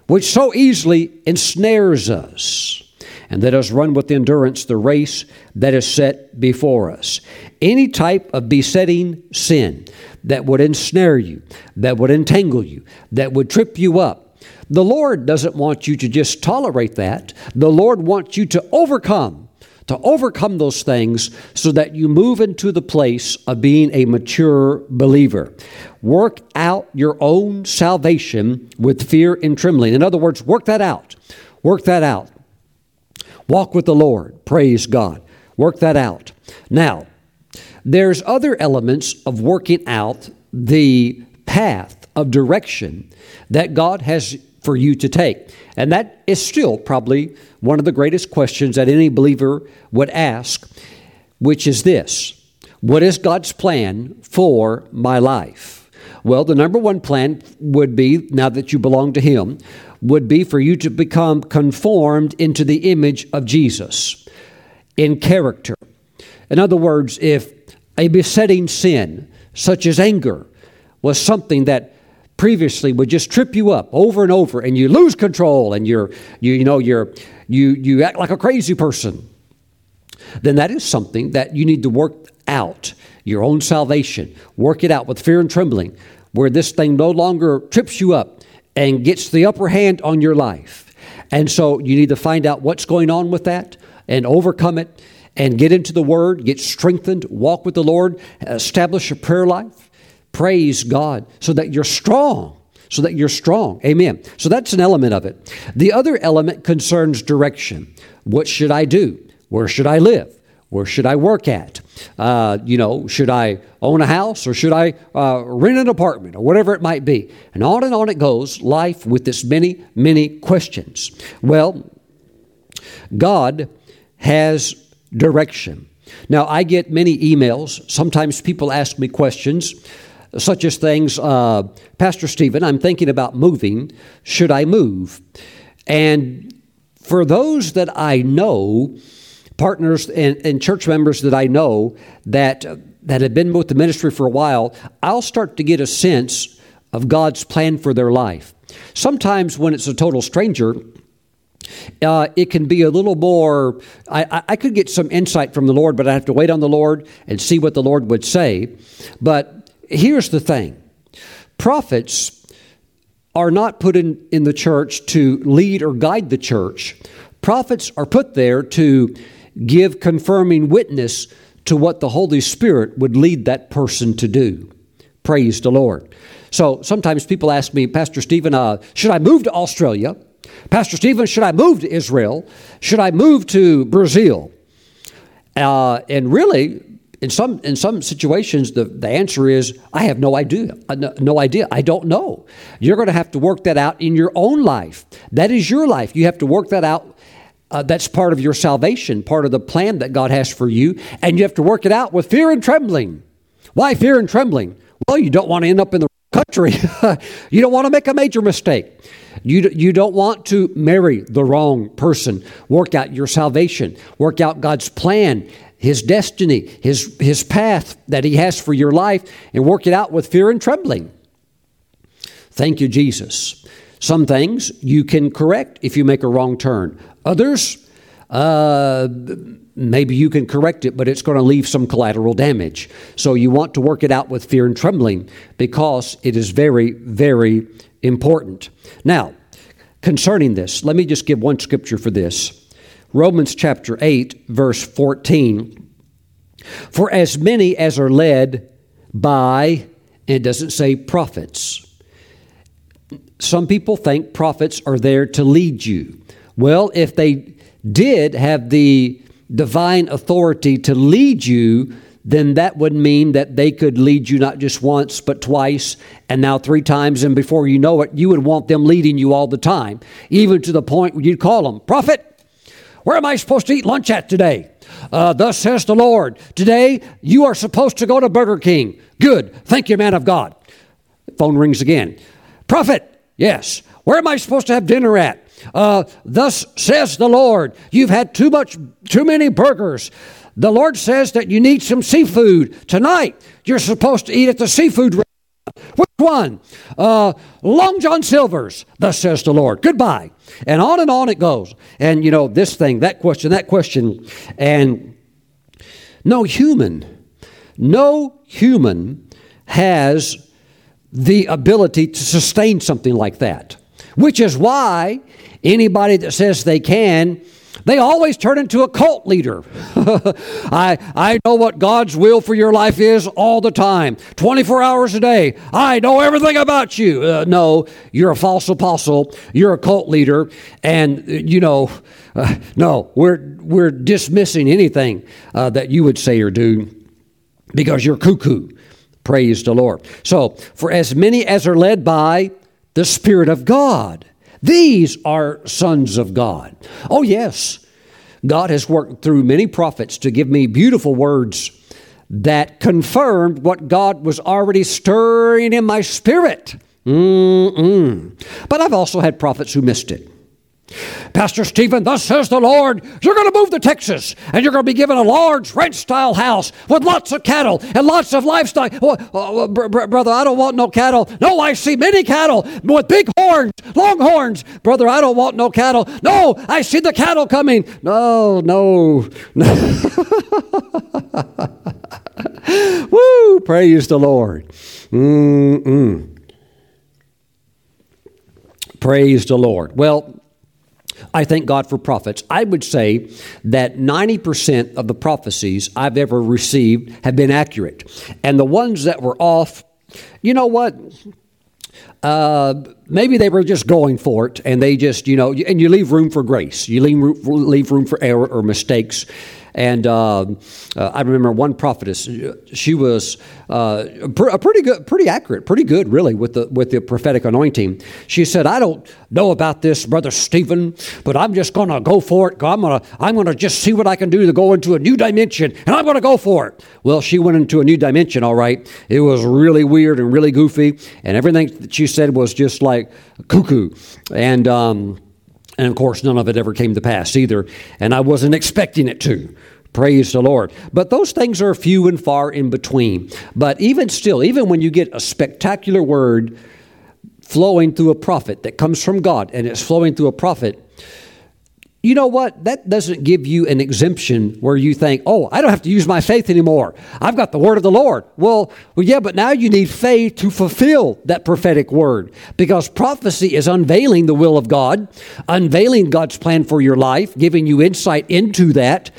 which so easily ensnares us and let us run with endurance the race that is set before us. Any type of besetting sin that would ensnare you, that would entangle you, that would trip you up, the Lord doesn't want you to just tolerate that. The Lord wants you to overcome to overcome those things so that you move into the place of being a mature believer. Work out your own salvation with fear and trembling. In other words, work that out. Work that out. Walk with the Lord. Praise God. Work that out. Now, there's other elements of working out the path of direction that God has for you to take. And that is still probably one of the greatest questions that any believer would ask, which is this What is God's plan for my life? Well, the number one plan would be, now that you belong to Him, would be for you to become conformed into the image of Jesus in character. In other words, if a besetting sin, such as anger, was something that previously would just trip you up over and over and you lose control and you're you, you know you're you you act like a crazy person then that is something that you need to work out your own salvation work it out with fear and trembling where this thing no longer trips you up and gets the upper hand on your life. And so you need to find out what's going on with that and overcome it and get into the Word, get strengthened, walk with the Lord, establish a prayer life. Praise God so that you're strong. So that you're strong. Amen. So that's an element of it. The other element concerns direction. What should I do? Where should I live? Where should I work at? Uh, you know, should I own a house or should I uh, rent an apartment or whatever it might be? And on and on it goes, life with this many, many questions. Well, God has direction. Now, I get many emails. Sometimes people ask me questions, such as things, uh, Pastor Stephen, I'm thinking about moving. Should I move? And for those that I know, partners and, and church members that I know that that have been with the ministry for a while, I'll start to get a sense of God's plan for their life. Sometimes when it's a total stranger, uh, it can be a little more. I, I, could get some insight from the Lord, but I have to wait on the Lord and see what the Lord would say. But here's the thing prophets are not put in, in the church to lead or guide the church, prophets are put there to give confirming witness to what the Holy Spirit would lead that person to do. Praise the Lord. So sometimes people ask me, Pastor Stephen, uh, should I move to Australia? Pastor Stephen, should I move to Israel? Should I move to Brazil? Uh, and really, in some in some situations, the, the answer is I have no idea. Uh, no, no idea. I don't know. You're going to have to work that out in your own life. That is your life. You have to work that out uh, that's part of your salvation, part of the plan that God has for you, and you have to work it out with fear and trembling. Why fear and trembling? Well, you don't want to end up in the country. you don't want to make a major mistake. You, you don't want to marry the wrong person. Work out your salvation. Work out God's plan, His destiny, His, His path that He has for your life, and work it out with fear and trembling. Thank you, Jesus. Some things you can correct if you make a wrong turn. Others, uh, maybe you can correct it, but it's going to leave some collateral damage. So you want to work it out with fear and trembling because it is very, very important. Now, concerning this, let me just give one scripture for this Romans chapter 8, verse 14. For as many as are led by, and it doesn't say prophets. Some people think prophets are there to lead you. Well, if they did have the divine authority to lead you, then that would mean that they could lead you not just once, but twice, and now three times. And before you know it, you would want them leading you all the time, even to the point where you'd call them, Prophet, where am I supposed to eat lunch at today? uh, thus says the Lord. Today, you are supposed to go to Burger King. Good. Thank you, man of God. Phone rings again. Prophet, yes. Where am I supposed to have dinner at? Uh, thus says the Lord. You've had too much, too many burgers. The Lord says that you need some seafood tonight. You're supposed to eat at the seafood restaurant. Which one? Uh, Long John Silver's, thus says the Lord. Goodbye. And on and on it goes. And, you know, this thing, that question, that question. And no human, no human has the ability to sustain something like that. Which is why anybody that says they can they always turn into a cult leader. I, I know what God's will for your life is all the time, 24 hours a day. I know everything about you. Uh, no, you're a false apostle. You're a cult leader. And, you know, uh, no, we're, we're dismissing anything uh, that you would say or do because you're cuckoo. Praise the Lord. So, for as many as are led by the Spirit of God, these are sons of God. Oh, yes, God has worked through many prophets to give me beautiful words that confirmed what God was already stirring in my spirit. Mm-mm. But I've also had prophets who missed it. Pastor Stephen, thus says the Lord, you're going to move to Texas and you're going to be given a large ranch style house with lots of cattle and lots of livestock. Uh, br- br- brother, I don't want no cattle. No, I see many cattle with big horns, long horns. Brother, I don't want no cattle. No, I see the cattle coming. No, no, no. Woo, praise the Lord. Mm-mm. Praise the Lord. Well, I thank God for prophets. I would say that 90% of the prophecies I've ever received have been accurate. And the ones that were off, you know what? Uh, maybe they were just going for it and they just, you know, and you leave room for grace. You leave, leave room for error or mistakes. And uh, uh, I remember one prophetess. She was uh, a pretty good, pretty accurate, pretty good, really, with the with the prophetic anointing. She said, "I don't know about this, brother Stephen, but I'm just going to go for it. I'm going to I'm going to just see what I can do to go into a new dimension, and I'm going to go for it." Well, she went into a new dimension. All right, it was really weird and really goofy, and everything that she said was just like cuckoo, and. Um, and of course, none of it ever came to pass either. And I wasn't expecting it to. Praise the Lord. But those things are few and far in between. But even still, even when you get a spectacular word flowing through a prophet that comes from God and it's flowing through a prophet, you know what? That doesn't give you an exemption where you think, oh, I don't have to use my faith anymore. I've got the word of the Lord. Well, well, yeah, but now you need faith to fulfill that prophetic word because prophecy is unveiling the will of God, unveiling God's plan for your life, giving you insight into that.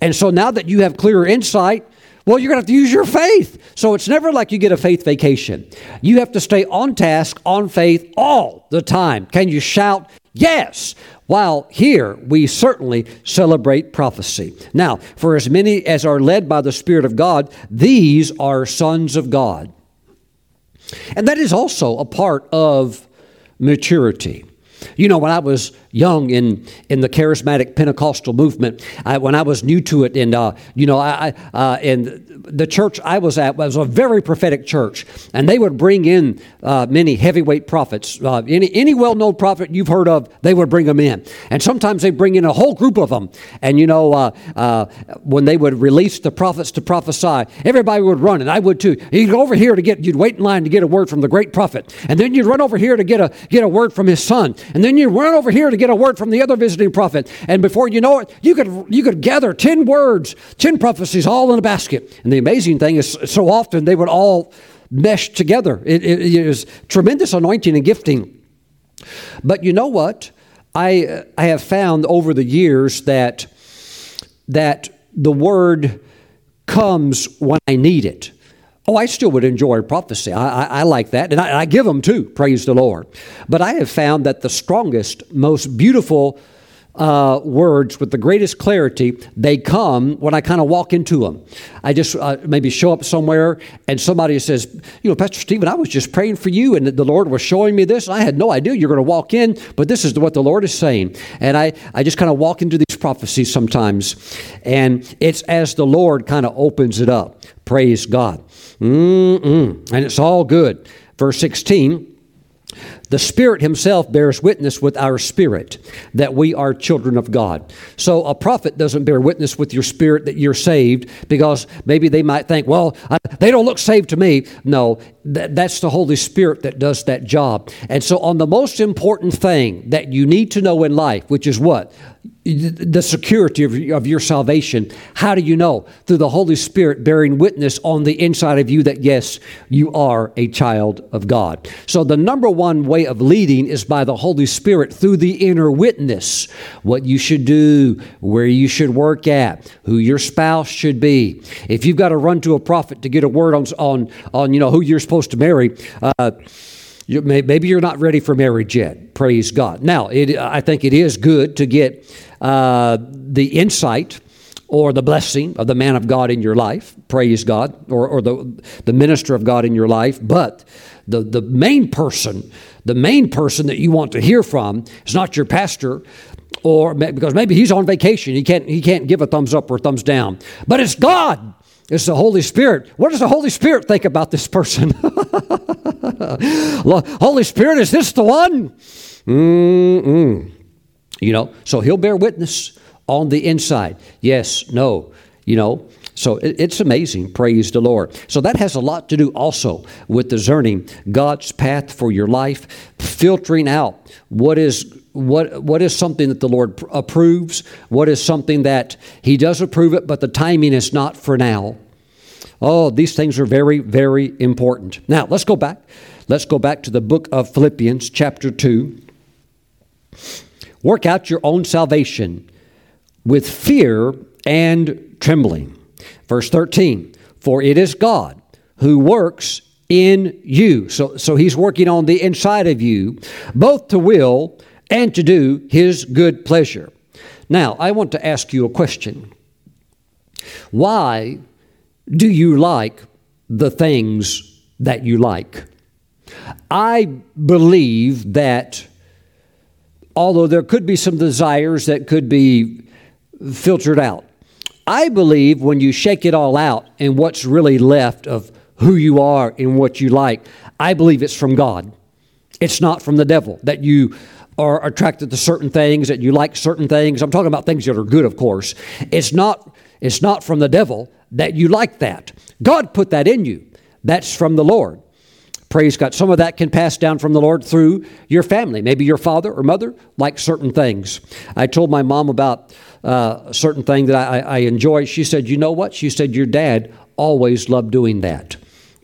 And so now that you have clearer insight, well, you're going to have to use your faith. So it's never like you get a faith vacation. You have to stay on task, on faith all the time. Can you shout? Yes. While here we certainly celebrate prophecy. Now, for as many as are led by the Spirit of God, these are sons of God. And that is also a part of maturity. You know, when I was young in, in the charismatic Pentecostal movement, I, when I was new to it, and, uh, you know, I, uh, and the church I was at was a very prophetic church, and they would bring in uh, many heavyweight prophets. Uh, any any well known prophet you've heard of, they would bring them in, and sometimes they bring in a whole group of them. And you know, uh, uh, when they would release the prophets to prophesy, everybody would run, and I would too. You'd go over here to get, you'd wait in line to get a word from the great prophet, and then you'd run over here to get a get a word from his son, and then you'd run over here to get a word from the other visiting prophet, and before you know it, you could you could gather ten words, ten prophecies all in a basket. And the amazing thing is, so often they would all mesh together. It, it, it is tremendous anointing and gifting. But you know what? I, I have found over the years that, that the word comes when I need it. Oh, I still would enjoy prophecy. I, I, I like that, and I, I, give them too, praise the Lord. But I have found that the strongest, most beautiful uh, words with the greatest clarity, they come when I kind of walk into them. I just uh, maybe show up somewhere and somebody says, You know, Pastor Stephen, I was just praying for you and the Lord was showing me this. I had no idea you're going to walk in, but this is what the Lord is saying. And I, I just kind of walk into these prophecies sometimes, and it's as the Lord kind of opens it up. Praise God. Mm-mm. And it's all good. Verse 16 the Spirit Himself bears witness with our spirit that we are children of God. So a prophet doesn't bear witness with your spirit that you're saved because maybe they might think, well, I, they don't look saved to me. No, th- that's the Holy Spirit that does that job. And so, on the most important thing that you need to know in life, which is what? the security of, of your salvation. How do you know? Through the Holy Spirit bearing witness on the inside of you that, yes, you are a child of God. So, the number one way of leading is by the Holy Spirit through the inner witness. What you should do, where you should work at, who your spouse should be. If you've got to run to a prophet to get a word on, on, on you know, who you're supposed to marry, uh, you may, maybe you're not ready for marriage yet. Praise God. Now, it, I think it is good to get uh, the insight or the blessing of the man of God in your life. Praise God. Or, or the, the minister of God in your life. But the, the main person, the main person that you want to hear from is not your pastor, or because maybe he's on vacation, he can't he can't give a thumbs up or a thumbs down. But it's God. It's the Holy Spirit. What does the Holy Spirit think about this person? Holy Spirit, is this the one? Mm-mm. You know, so he'll bear witness on the inside. Yes, no, you know. So it's amazing. Praise the Lord. So that has a lot to do also with discerning God's path for your life, filtering out what is what what is something that the Lord approves, what is something that He does approve it, but the timing is not for now. Oh, these things are very, very important. Now let's go back. Let's go back to the book of Philippians, chapter two. Work out your own salvation with fear and trembling. Verse 13, for it is God who works in you. So, so he's working on the inside of you, both to will and to do his good pleasure. Now, I want to ask you a question. Why do you like the things that you like? I believe that although there could be some desires that could be filtered out, I believe when you shake it all out and what's really left of who you are and what you like, I believe it's from God. It's not from the devil that you are attracted to certain things, that you like certain things. I'm talking about things that are good, of course. It's not, it's not from the devil that you like that. God put that in you. That's from the Lord. Praise God. Some of that can pass down from the Lord through your family. Maybe your father or mother like certain things. I told my mom about uh, a certain thing that I, I enjoy. She said, You know what? She said, Your dad always loved doing that.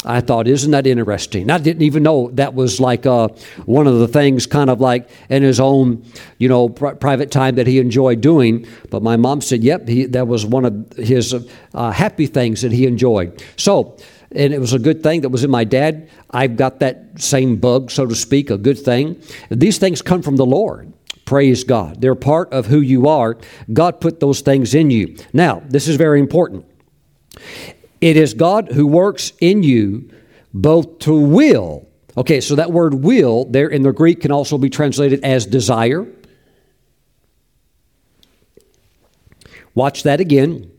I thought, isn't that interesting? I didn't even know that was like uh, one of the things, kind of like in his own, you know, pr- private time that he enjoyed doing. But my mom said, yep, he, that was one of his uh, happy things that he enjoyed. So, and it was a good thing that was in my dad. I've got that same bug, so to speak, a good thing. These things come from the Lord. Praise God. They're part of who you are. God put those things in you. Now, this is very important. It is God who works in you both to will. Okay, so that word will there in the Greek can also be translated as desire. Watch that again.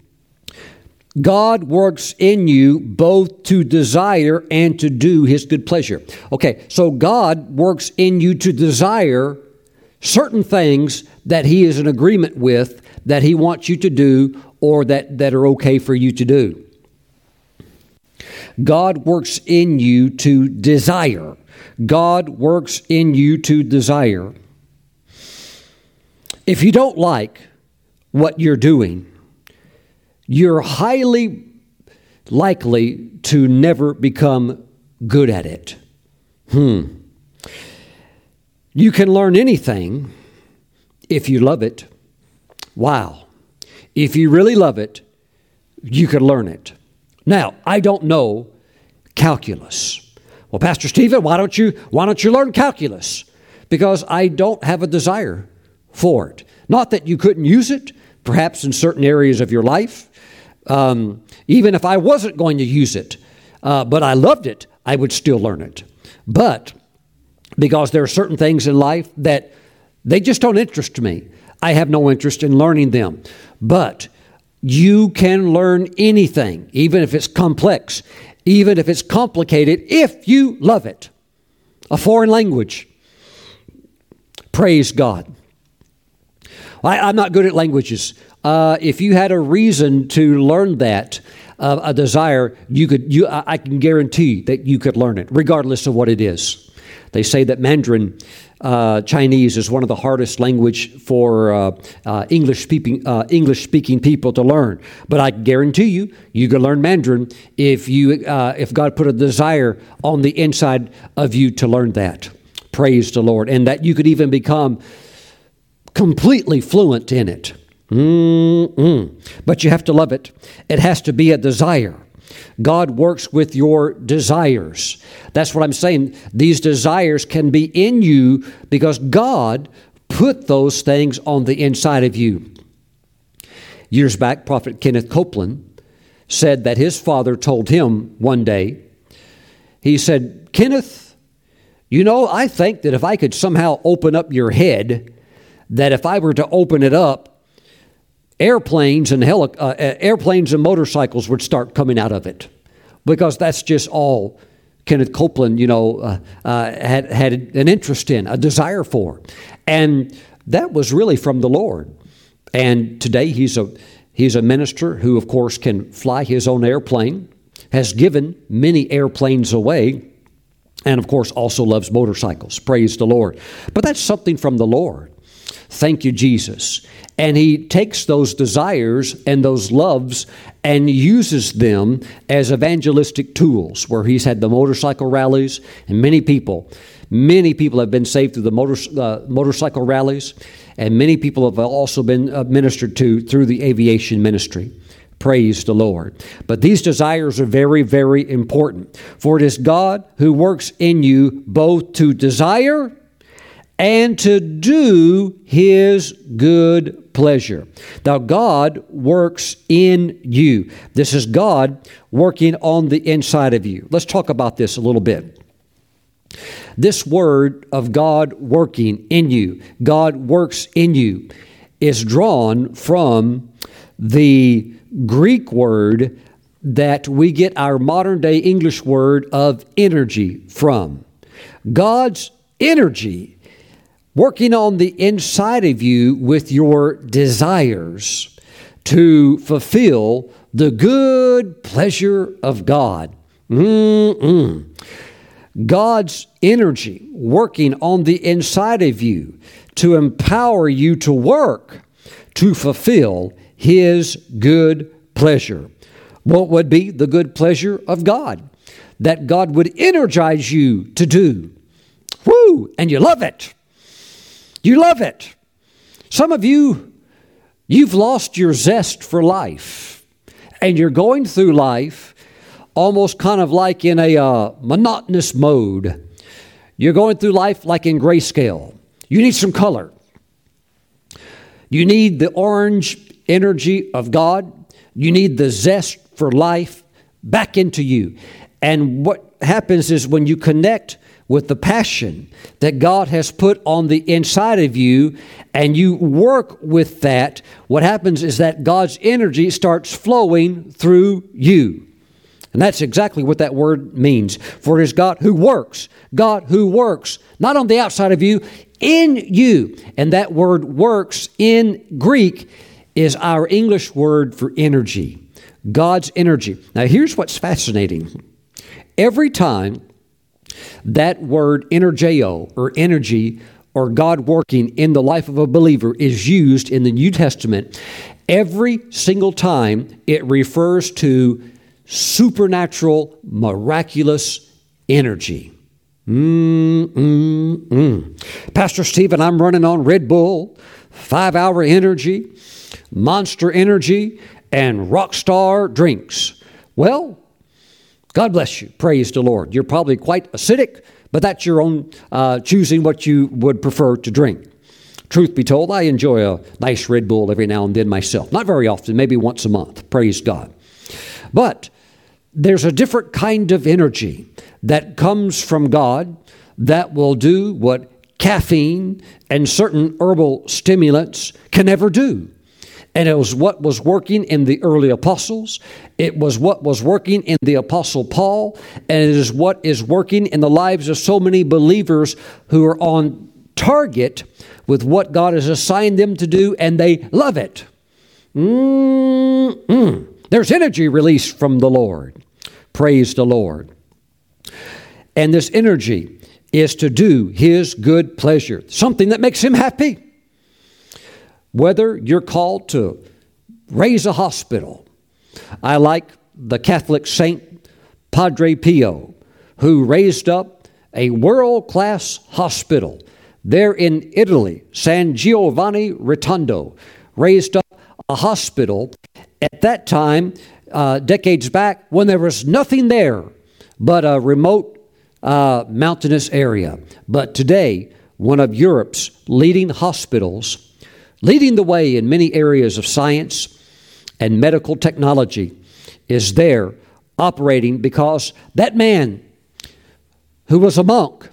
God works in you both to desire and to do his good pleasure. Okay, so God works in you to desire certain things that he is in agreement with, that he wants you to do, or that, that are okay for you to do. God works in you to desire. God works in you to desire. If you don't like what you're doing, you're highly likely to never become good at it. Hmm. You can learn anything if you love it. Wow. If you really love it, you can learn it. Now, I don't know calculus. Well, Pastor Stephen, why don't you why don't you learn calculus? Because I don't have a desire for it. Not that you couldn't use it, perhaps in certain areas of your life. Um, even if I wasn't going to use it, uh, but I loved it, I would still learn it. But because there are certain things in life that they just don't interest me, I have no interest in learning them. But you can learn anything, even if it's complex, even if it's complicated, if you love it. A foreign language. Praise God. I, am not good at languages. Uh, if you had a reason to learn that, uh, a desire, you could. You, I, I can guarantee that you could learn it, regardless of what it is. They say that Mandarin uh, Chinese is one of the hardest language for uh, uh, English speaking uh, English speaking people to learn. But I guarantee you, you can learn Mandarin if you uh, if God put a desire on the inside of you to learn that. Praise the Lord, and that you could even become completely fluent in it. Mm-mm. But you have to love it. It has to be a desire. God works with your desires. That's what I'm saying. These desires can be in you because God put those things on the inside of you. Years back, Prophet Kenneth Copeland said that his father told him one day, he said, Kenneth, you know, I think that if I could somehow open up your head, that if I were to open it up, airplanes and heli- uh, uh, airplanes and motorcycles would start coming out of it because that's just all Kenneth Copeland, you know, uh, uh, had had an interest in, a desire for, and that was really from the Lord. And today he's a he's a minister who, of course, can fly his own airplane, has given many airplanes away, and of course also loves motorcycles. Praise the Lord! But that's something from the Lord. Thank you, Jesus. And he takes those desires and those loves and uses them as evangelistic tools, where he's had the motorcycle rallies, and many people, many people have been saved through the motor, uh, motorcycle rallies, and many people have also been uh, ministered to through the aviation ministry. Praise the Lord. But these desires are very, very important. For it is God who works in you both to desire and to do his good pleasure. Now, God works in you. This is God working on the inside of you. Let's talk about this a little bit. This word of God working in you, God works in you, is drawn from the Greek word that we get our modern day English word of energy from. God's energy working on the inside of you with your desires to fulfill the good pleasure of God. Mm-mm. God's energy working on the inside of you to empower you to work to fulfill His good pleasure. What would be the good pleasure of God? That God would energize you to do. Woo! And you love it. You love it. Some of you, you've lost your zest for life, and you're going through life almost kind of like in a uh, monotonous mode. You're going through life like in grayscale. You need some color. You need the orange energy of God. You need the zest for life back into you. And what happens is when you connect with the passion that God has put on the inside of you and you work with that, what happens is that God's energy starts flowing through you. And that's exactly what that word means. For it is God who works, God who works, not on the outside of you, in you. And that word works in Greek is our English word for energy. God's energy. Now, here's what's fascinating. Every time that word energeo or energy or God working in the life of a believer is used in the New Testament, every single time it refers to supernatural, miraculous energy. Mm-mm-mm. Pastor Stephen, I'm running on Red Bull, five hour energy, monster energy, and rockstar drinks. Well, God bless you. Praise the Lord. You're probably quite acidic, but that's your own uh, choosing what you would prefer to drink. Truth be told, I enjoy a nice Red Bull every now and then myself. Not very often, maybe once a month. Praise God. But there's a different kind of energy that comes from God that will do what caffeine and certain herbal stimulants can never do. And it was what was working in the early apostles. It was what was working in the apostle Paul. And it is what is working in the lives of so many believers who are on target with what God has assigned them to do and they love it. Mm-mm. There's energy released from the Lord. Praise the Lord. And this energy is to do His good pleasure, something that makes Him happy. Whether you're called to raise a hospital, I like the Catholic saint Padre Pio, who raised up a world class hospital there in Italy, San Giovanni Rotondo, raised up a hospital at that time, uh, decades back, when there was nothing there but a remote uh, mountainous area. But today, one of Europe's leading hospitals, leading the way in many areas of science and medical technology, is there operating because that man who was a monk.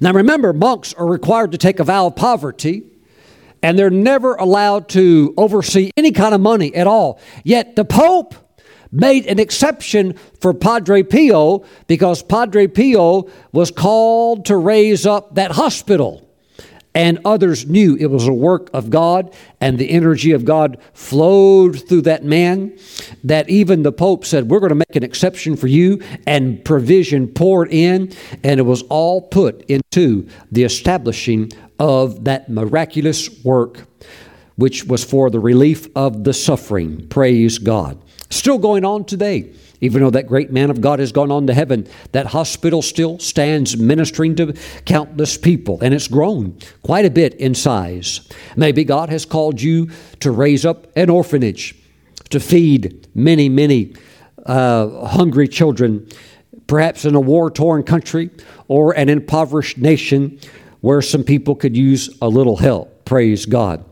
Now remember, monks are required to take a vow of poverty and they're never allowed to oversee any kind of money at all. Yet the Pope made an exception for Padre Pio because Padre Pio was called to raise up that hospital. And others knew it was a work of God, and the energy of God flowed through that man. That even the Pope said, We're going to make an exception for you, and provision poured in, and it was all put into the establishing of that miraculous work, which was for the relief of the suffering. Praise God. Still going on today. Even though that great man of God has gone on to heaven, that hospital still stands ministering to countless people, and it's grown quite a bit in size. Maybe God has called you to raise up an orphanage to feed many, many uh, hungry children, perhaps in a war torn country or an impoverished nation where some people could use a little help. Praise God.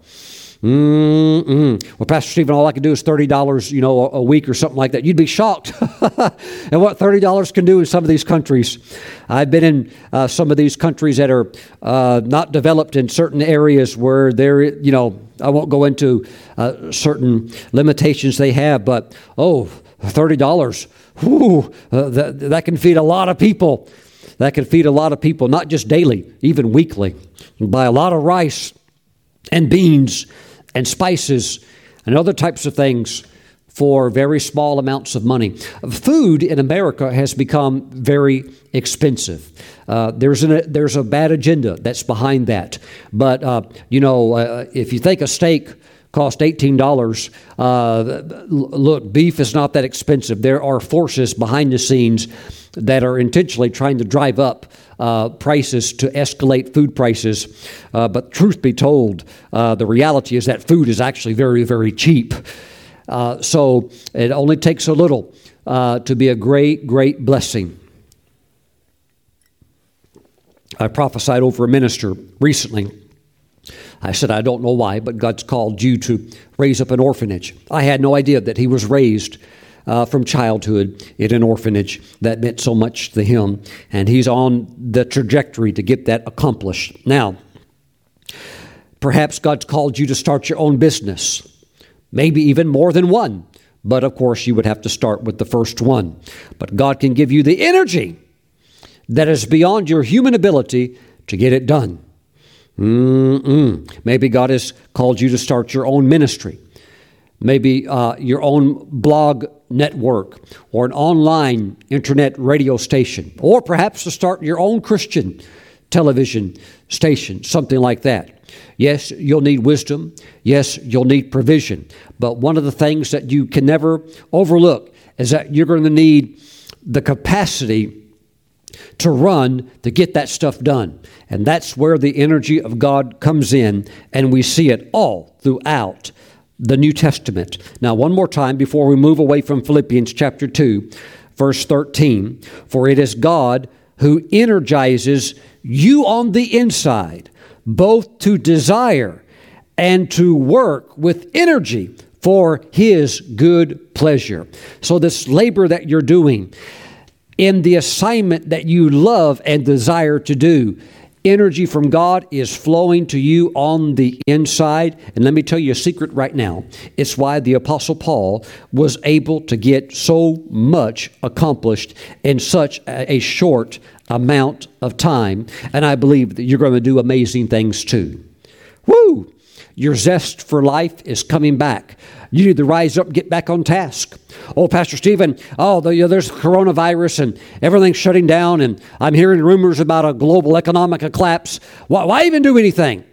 Mm-mm. Well, Pastor Stephen, all I can do is thirty dollars, you know, a, week or something like that. You'd be shocked at what thirty dollars can do in some of these countries. I've been in uh, some of these countries that are uh, not developed in certain areas where there, you know, I won't go into uh, certain limitations they have, but oh, thirty dollars, uh, that, that can feed a lot of people. That can feed a lot of people, not just daily, even weekly. Buy a lot of rice and beans and spices and other types of things for very small amounts of money. Food in America has become very expensive. Uh, there's, an, there's a bad agenda that's behind that. But, uh, you know, uh, if you think a steak cost $18, uh, look, beef is not that expensive. There are forces behind the scenes that are intentionally trying to drive up uh, prices to escalate food prices. Uh, but truth be told, uh, the reality is that food is actually very, very cheap. Uh, so it only takes a little uh, to be a great, great blessing. I prophesied over a minister recently. I said, I don't know why, but God's called you to raise up an orphanage. I had no idea that he was raised uh, from childhood in an orphanage that meant so much to him, and he's on the trajectory to get that accomplished. Now, perhaps God's called you to start your own business, maybe even more than one. But of course, you would have to start with the first one. But God can give you the energy that is beyond your human ability to get it done. Mm-mm. Maybe God has called you to start your own ministry maybe uh, your own blog network or an online internet radio station, or perhaps to start your own Christian television station, something like that. Yes, you'll need wisdom. Yes, you'll need provision. But one of the things that you can never overlook is that you're going to need the capacity to run to get that stuff done. And that's where the energy of God comes in, and we see it all throughout the New Testament. Now, one more time before we move away from Philippians chapter 2, verse 13. For it is God who energizes you on the inside, both to desire and to work with energy for His good pleasure. So, this labor that you're doing in the assignment that you love and desire to do, energy from God is flowing to you on the inside. And let me tell you a secret right now. It's why the Apostle Paul was able to get so much accomplished in such a short amount of time. And I believe that you're going to do amazing things too. Woo! Your zest for life is coming back. You need to rise up, and get back on task. Oh, Pastor Stephen, oh, the, you know, there's coronavirus and everything's shutting down, and I'm hearing rumors about a global economic collapse. Why, why even do anything?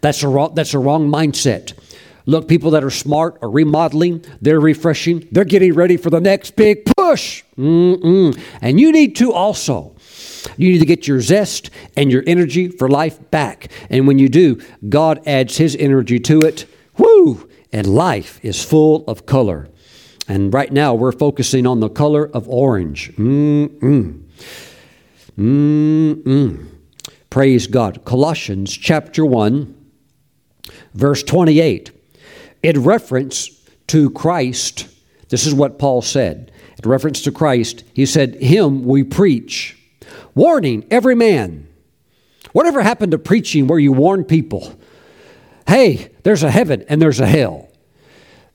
That's a wrong, that's a wrong mindset. Look, people that are smart are remodeling, they're refreshing, they're getting ready for the next big push. Mm-mm. And you need to also. You need to get your zest and your energy for life back. And when you do, God adds His energy to it. Woo! And life is full of color. And right now, we're focusing on the color of orange. Mm-mm. Mm-mm. Praise God. Colossians chapter 1, verse 28. In reference to Christ, this is what Paul said. In reference to Christ, he said, Him we preach, warning every man. Whatever happened to preaching where you warn people? Hey, there's a heaven and there's a hell.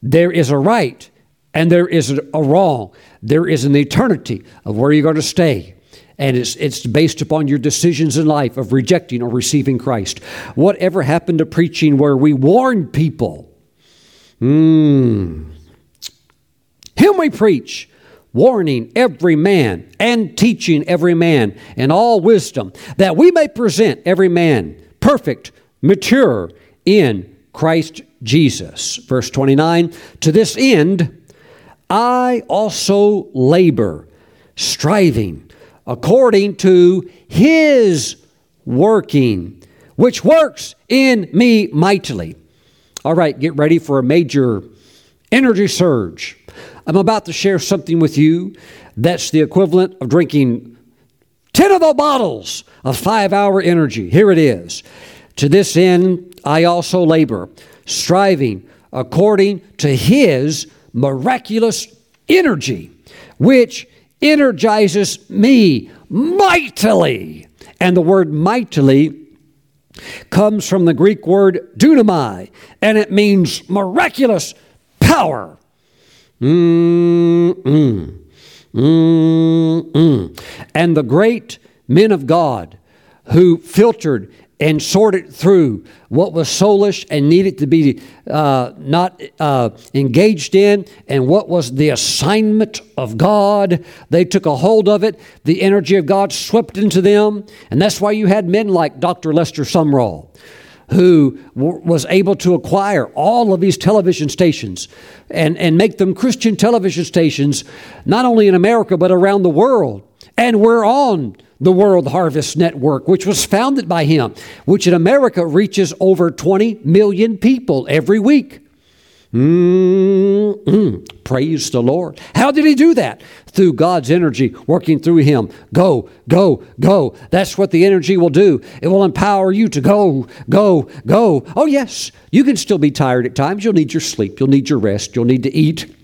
There is a right and there is a wrong. There is an eternity of where you're going to stay. And it's, it's based upon your decisions in life of rejecting or receiving Christ. Whatever happened to preaching where we warn people Mm. Him we preach, warning every man and teaching every man in all wisdom, that we may present every man perfect, mature in Christ Jesus. Verse 29 To this end, I also labor, striving according to his working, which works in me mightily. All right, get ready for a major energy surge. I'm about to share something with you that's the equivalent of drinking 10 of the bottles of five hour energy. Here it is. To this end, I also labor, striving according to His miraculous energy, which energizes me mightily. And the word mightily comes from the Greek word dunamai, and it means miraculous power. Mm-mm. Mm-mm. And the great men of God who filtered and sorted through what was soulish and needed to be uh, not uh, engaged in and what was the assignment of God. They took a hold of it. The energy of God swept into them. And that's why you had men like Dr. Lester Sumrall. Who w- was able to acquire all of these television stations and, and make them Christian television stations, not only in America, but around the world. And we're on the World Harvest Network, which was founded by him, which in America reaches over 20 million people every week. Mm-mm. Praise the Lord. How did he do that? Through God's energy working through him. Go, go, go. That's what the energy will do. It will empower you to go, go, go. Oh, yes, you can still be tired at times. You'll need your sleep. You'll need your rest. You'll need to eat.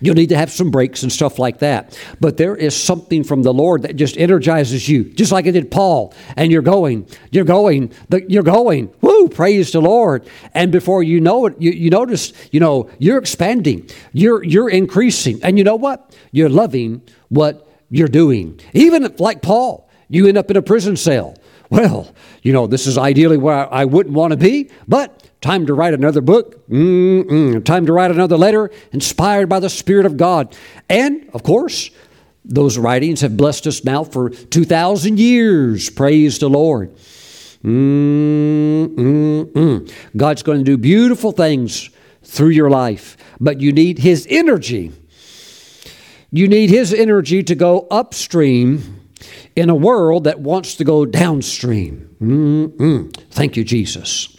You'll need to have some breaks and stuff like that. But there is something from the Lord that just energizes you, just like it did Paul. And you're going, you're going, you're going. Woo, praise the Lord. And before you know it, you, you notice, you know, you're expanding, you're, you're increasing. And you know what? You're loving what you're doing. Even like Paul, you end up in a prison cell. Well, you know, this is ideally where I wouldn't want to be, but Time to write another book. Mm-mm. Time to write another letter inspired by the Spirit of God. And, of course, those writings have blessed us now for 2,000 years. Praise the Lord. Mm-mm-mm. God's going to do beautiful things through your life, but you need His energy. You need His energy to go upstream in a world that wants to go downstream. Mm-mm. Thank you, Jesus.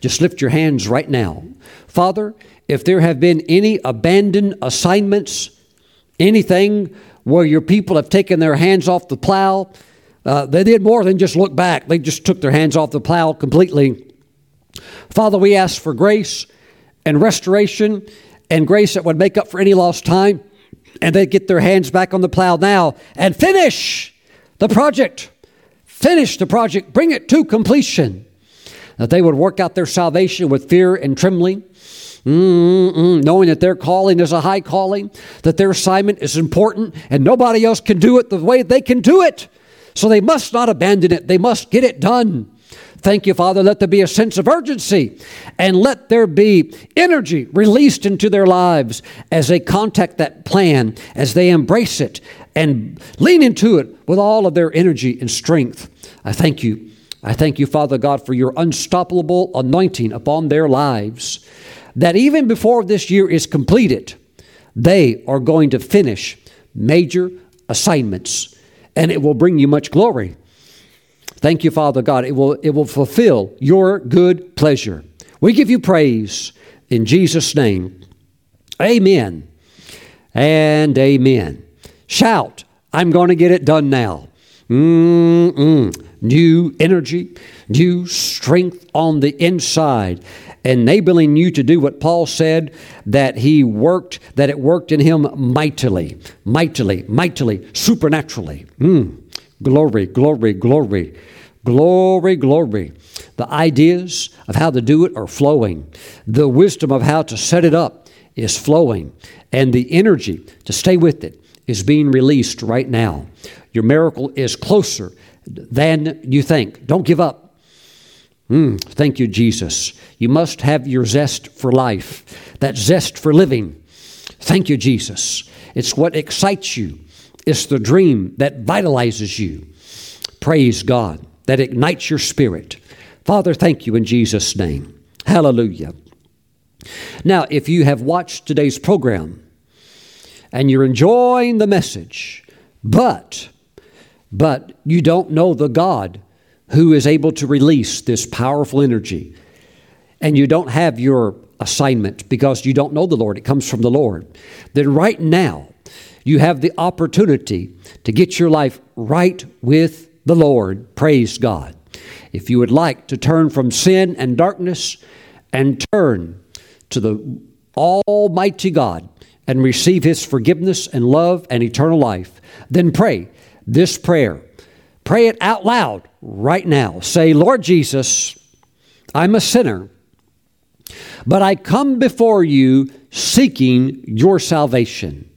Just lift your hands right now. Father, if there have been any abandoned assignments, anything where your people have taken their hands off the plow, uh, they did more than just look back, they just took their hands off the plow completely. Father, we ask for grace and restoration and grace that would make up for any lost time. And they get their hands back on the plow now and finish the project. Finish the project. Bring it to completion. That they would work out their salvation with fear and trembling. Mm-mm, knowing that their calling is a high calling, that their assignment is important, and nobody else can do it the way they can do it. So they must not abandon it, they must get it done. Thank you, Father. Let there be a sense of urgency and let there be energy released into their lives as they contact that plan, as they embrace it and lean into it with all of their energy and strength. I thank you. I thank you, Father God, for your unstoppable anointing upon their lives, that even before this year is completed, they are going to finish major assignments, and it will bring you much glory. Thank you, Father God. It will, it will fulfill your good pleasure. We give you praise in Jesus' name. Amen and amen. Shout, I'm going to get it done now. Mm-mm. New energy, new strength on the inside, enabling you to do what Paul said that he worked, that it worked in him mightily, mightily, mightily, supernaturally. Mm. Glory, glory, glory, glory, glory. The ideas of how to do it are flowing. The wisdom of how to set it up is flowing. And the energy to stay with it is being released right now. Your miracle is closer than you think. Don't give up. Mm, thank you, Jesus. You must have your zest for life, that zest for living. Thank you, Jesus. It's what excites you. It's the dream that vitalizes you. Praise God, that ignites your spirit. Father, thank you in Jesus' name. Hallelujah. Now, if you have watched today's program and you're enjoying the message, but but you don't know the God who is able to release this powerful energy, and you don't have your assignment because you don't know the Lord, it comes from the Lord, then right now you have the opportunity to get your life right with the Lord. Praise God. If you would like to turn from sin and darkness and turn to the Almighty God and receive His forgiveness and love and eternal life, then pray this prayer. Pray it out loud right now. Say, Lord Jesus, I'm a sinner, but I come before you seeking your salvation.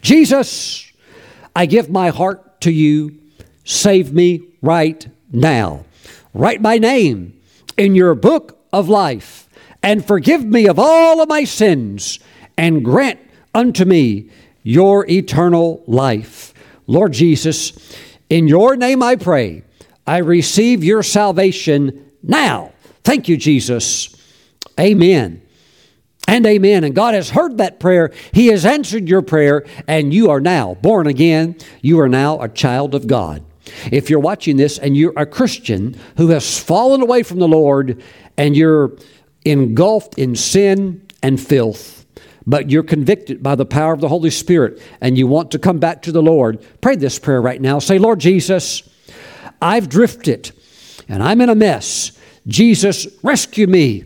Jesus, I give my heart to you. Save me right now. Write my name in your book of life and forgive me of all of my sins and grant unto me your eternal life. Lord Jesus, in your name I pray. I receive your salvation now. Thank you, Jesus. Amen and amen. And God has heard that prayer. He has answered your prayer, and you are now born again. You are now a child of God. If you're watching this and you're a Christian who has fallen away from the Lord and you're engulfed in sin and filth, but you're convicted by the power of the Holy Spirit and you want to come back to the Lord, pray this prayer right now. Say, Lord Jesus, I've drifted and I'm in a mess. Jesus, rescue me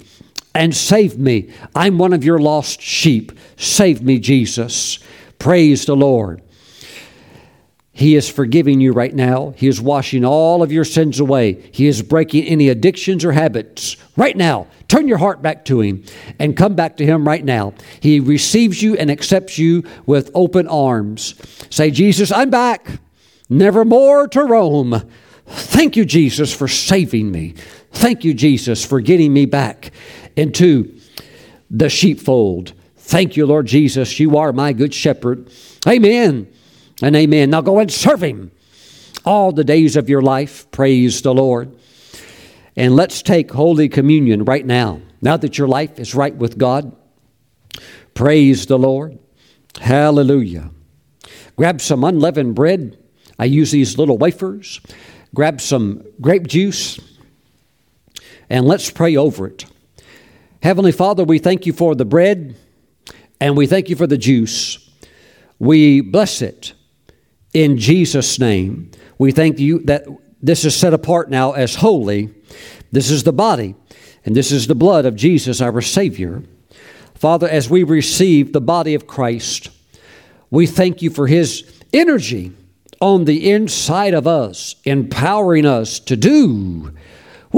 and save me. I'm one of your lost sheep. Save me, Jesus. Praise the Lord. He is forgiving you right now. He is washing all of your sins away. He is breaking any addictions or habits right now. Turn your heart back to Him and come back to Him right now. He receives you and accepts you with open arms. Say, Jesus, I'm back, never more to roam. Thank you, Jesus, for saving me. Thank you, Jesus, for getting me back into the sheepfold. Thank you, Lord Jesus. You are my good shepherd. Amen and amen. Now go and serve him all the days of your life. Praise the Lord. And let's take Holy Communion right now. Now that your life is right with God, praise the Lord. Hallelujah. Grab some unleavened bread. I use these little wafers. Grab some grape juice and let's pray over it. Heavenly Father, we thank you for the bread and we thank you for the juice. We bless it in Jesus' name. we thank you that this is set apart now as holy. This is the body, and this is the blood of Jesus, our Savior. Father, as we receive the body of Christ, we thank you for his energy on the inside of us, empowering us to do,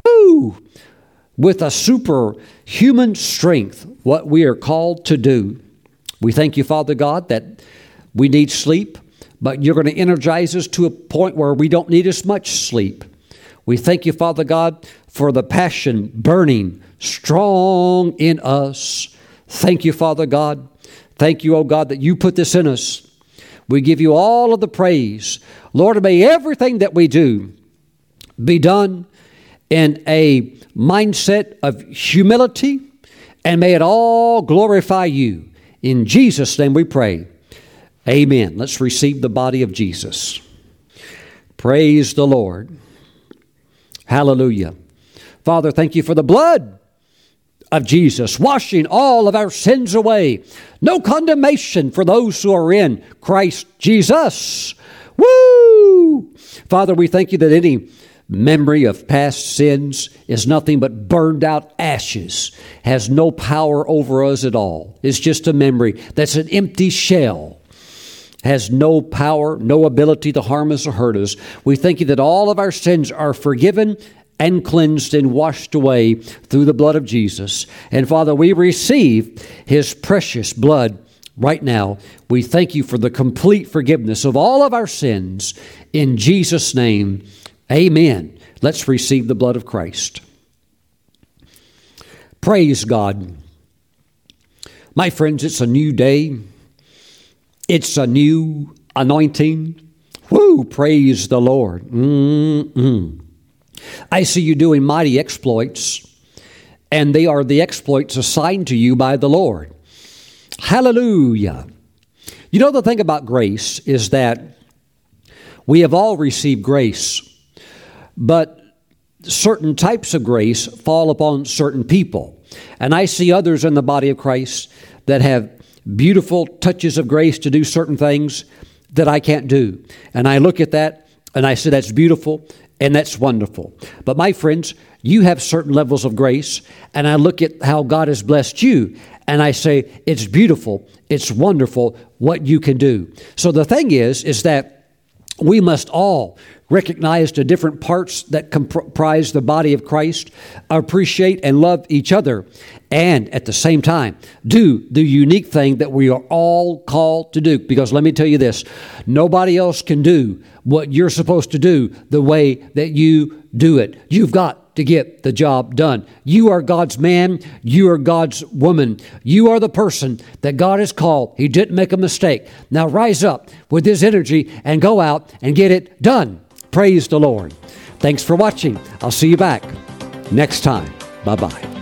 woo, with a superhuman strength what we are called to do. We thank you, Father God, that we need sleep, but you're going to energize us to a point where we don't need as much sleep. We thank you, Father God, for the passion burning strong in us. Thank you, Father God. Thank you, oh God, that you put this in us. We give you all of the praise. Lord, may everything that we do be done in a mindset of humility, and may it all glorify you. In Jesus' name we pray. Amen. Let's receive the body of Jesus. Praise the Lord. Hallelujah. Father, thank you for the blood of Jesus, washing all of our sins away. No condemnation for those who are in Christ Jesus. Woo! Father, we thank you that any memory of past sins is nothing but burned out ashes, has no power over us at all. It's just a memory that's an empty shell. Has no power, no ability to harm us or hurt us. We thank you that all of our sins are forgiven and cleansed and washed away through the blood of Jesus. And Father, we receive His precious blood right now. We thank you for the complete forgiveness of all of our sins. In Jesus' name, amen. Let's receive the blood of Christ. Praise God. My friends, it's a new day. It's a new anointing. Woo! Praise the Lord. Mm-mm. I see you doing mighty exploits, and they are the exploits assigned to you by the Lord. Hallelujah. You know, the thing about grace is that we have all received grace, but certain types of grace fall upon certain people. And I see others in the body of Christ that have beautiful touches of grace to do certain things that I can't do. And I look at that and I say, that's beautiful and that's wonderful. But my friends, you have certain levels of grace, and I look at how God has blessed you, and I say, it's beautiful, it's wonderful what you can do. So the thing is, is that we must all recognize the different parts that comprise the body of Christ, appreciate and love each other, and at the same time do the unique thing that we are all called to do. Because let me tell you this nobody else can do what you're supposed to do the way that you do it. You've got to get the job done. You are God's man. You are God's woman. You are the person that God has called. He didn't make a mistake. Now rise up with His energy and go out and get it done. Praise the Lord. Thanks for watching. I'll see you back next time. Bye bye.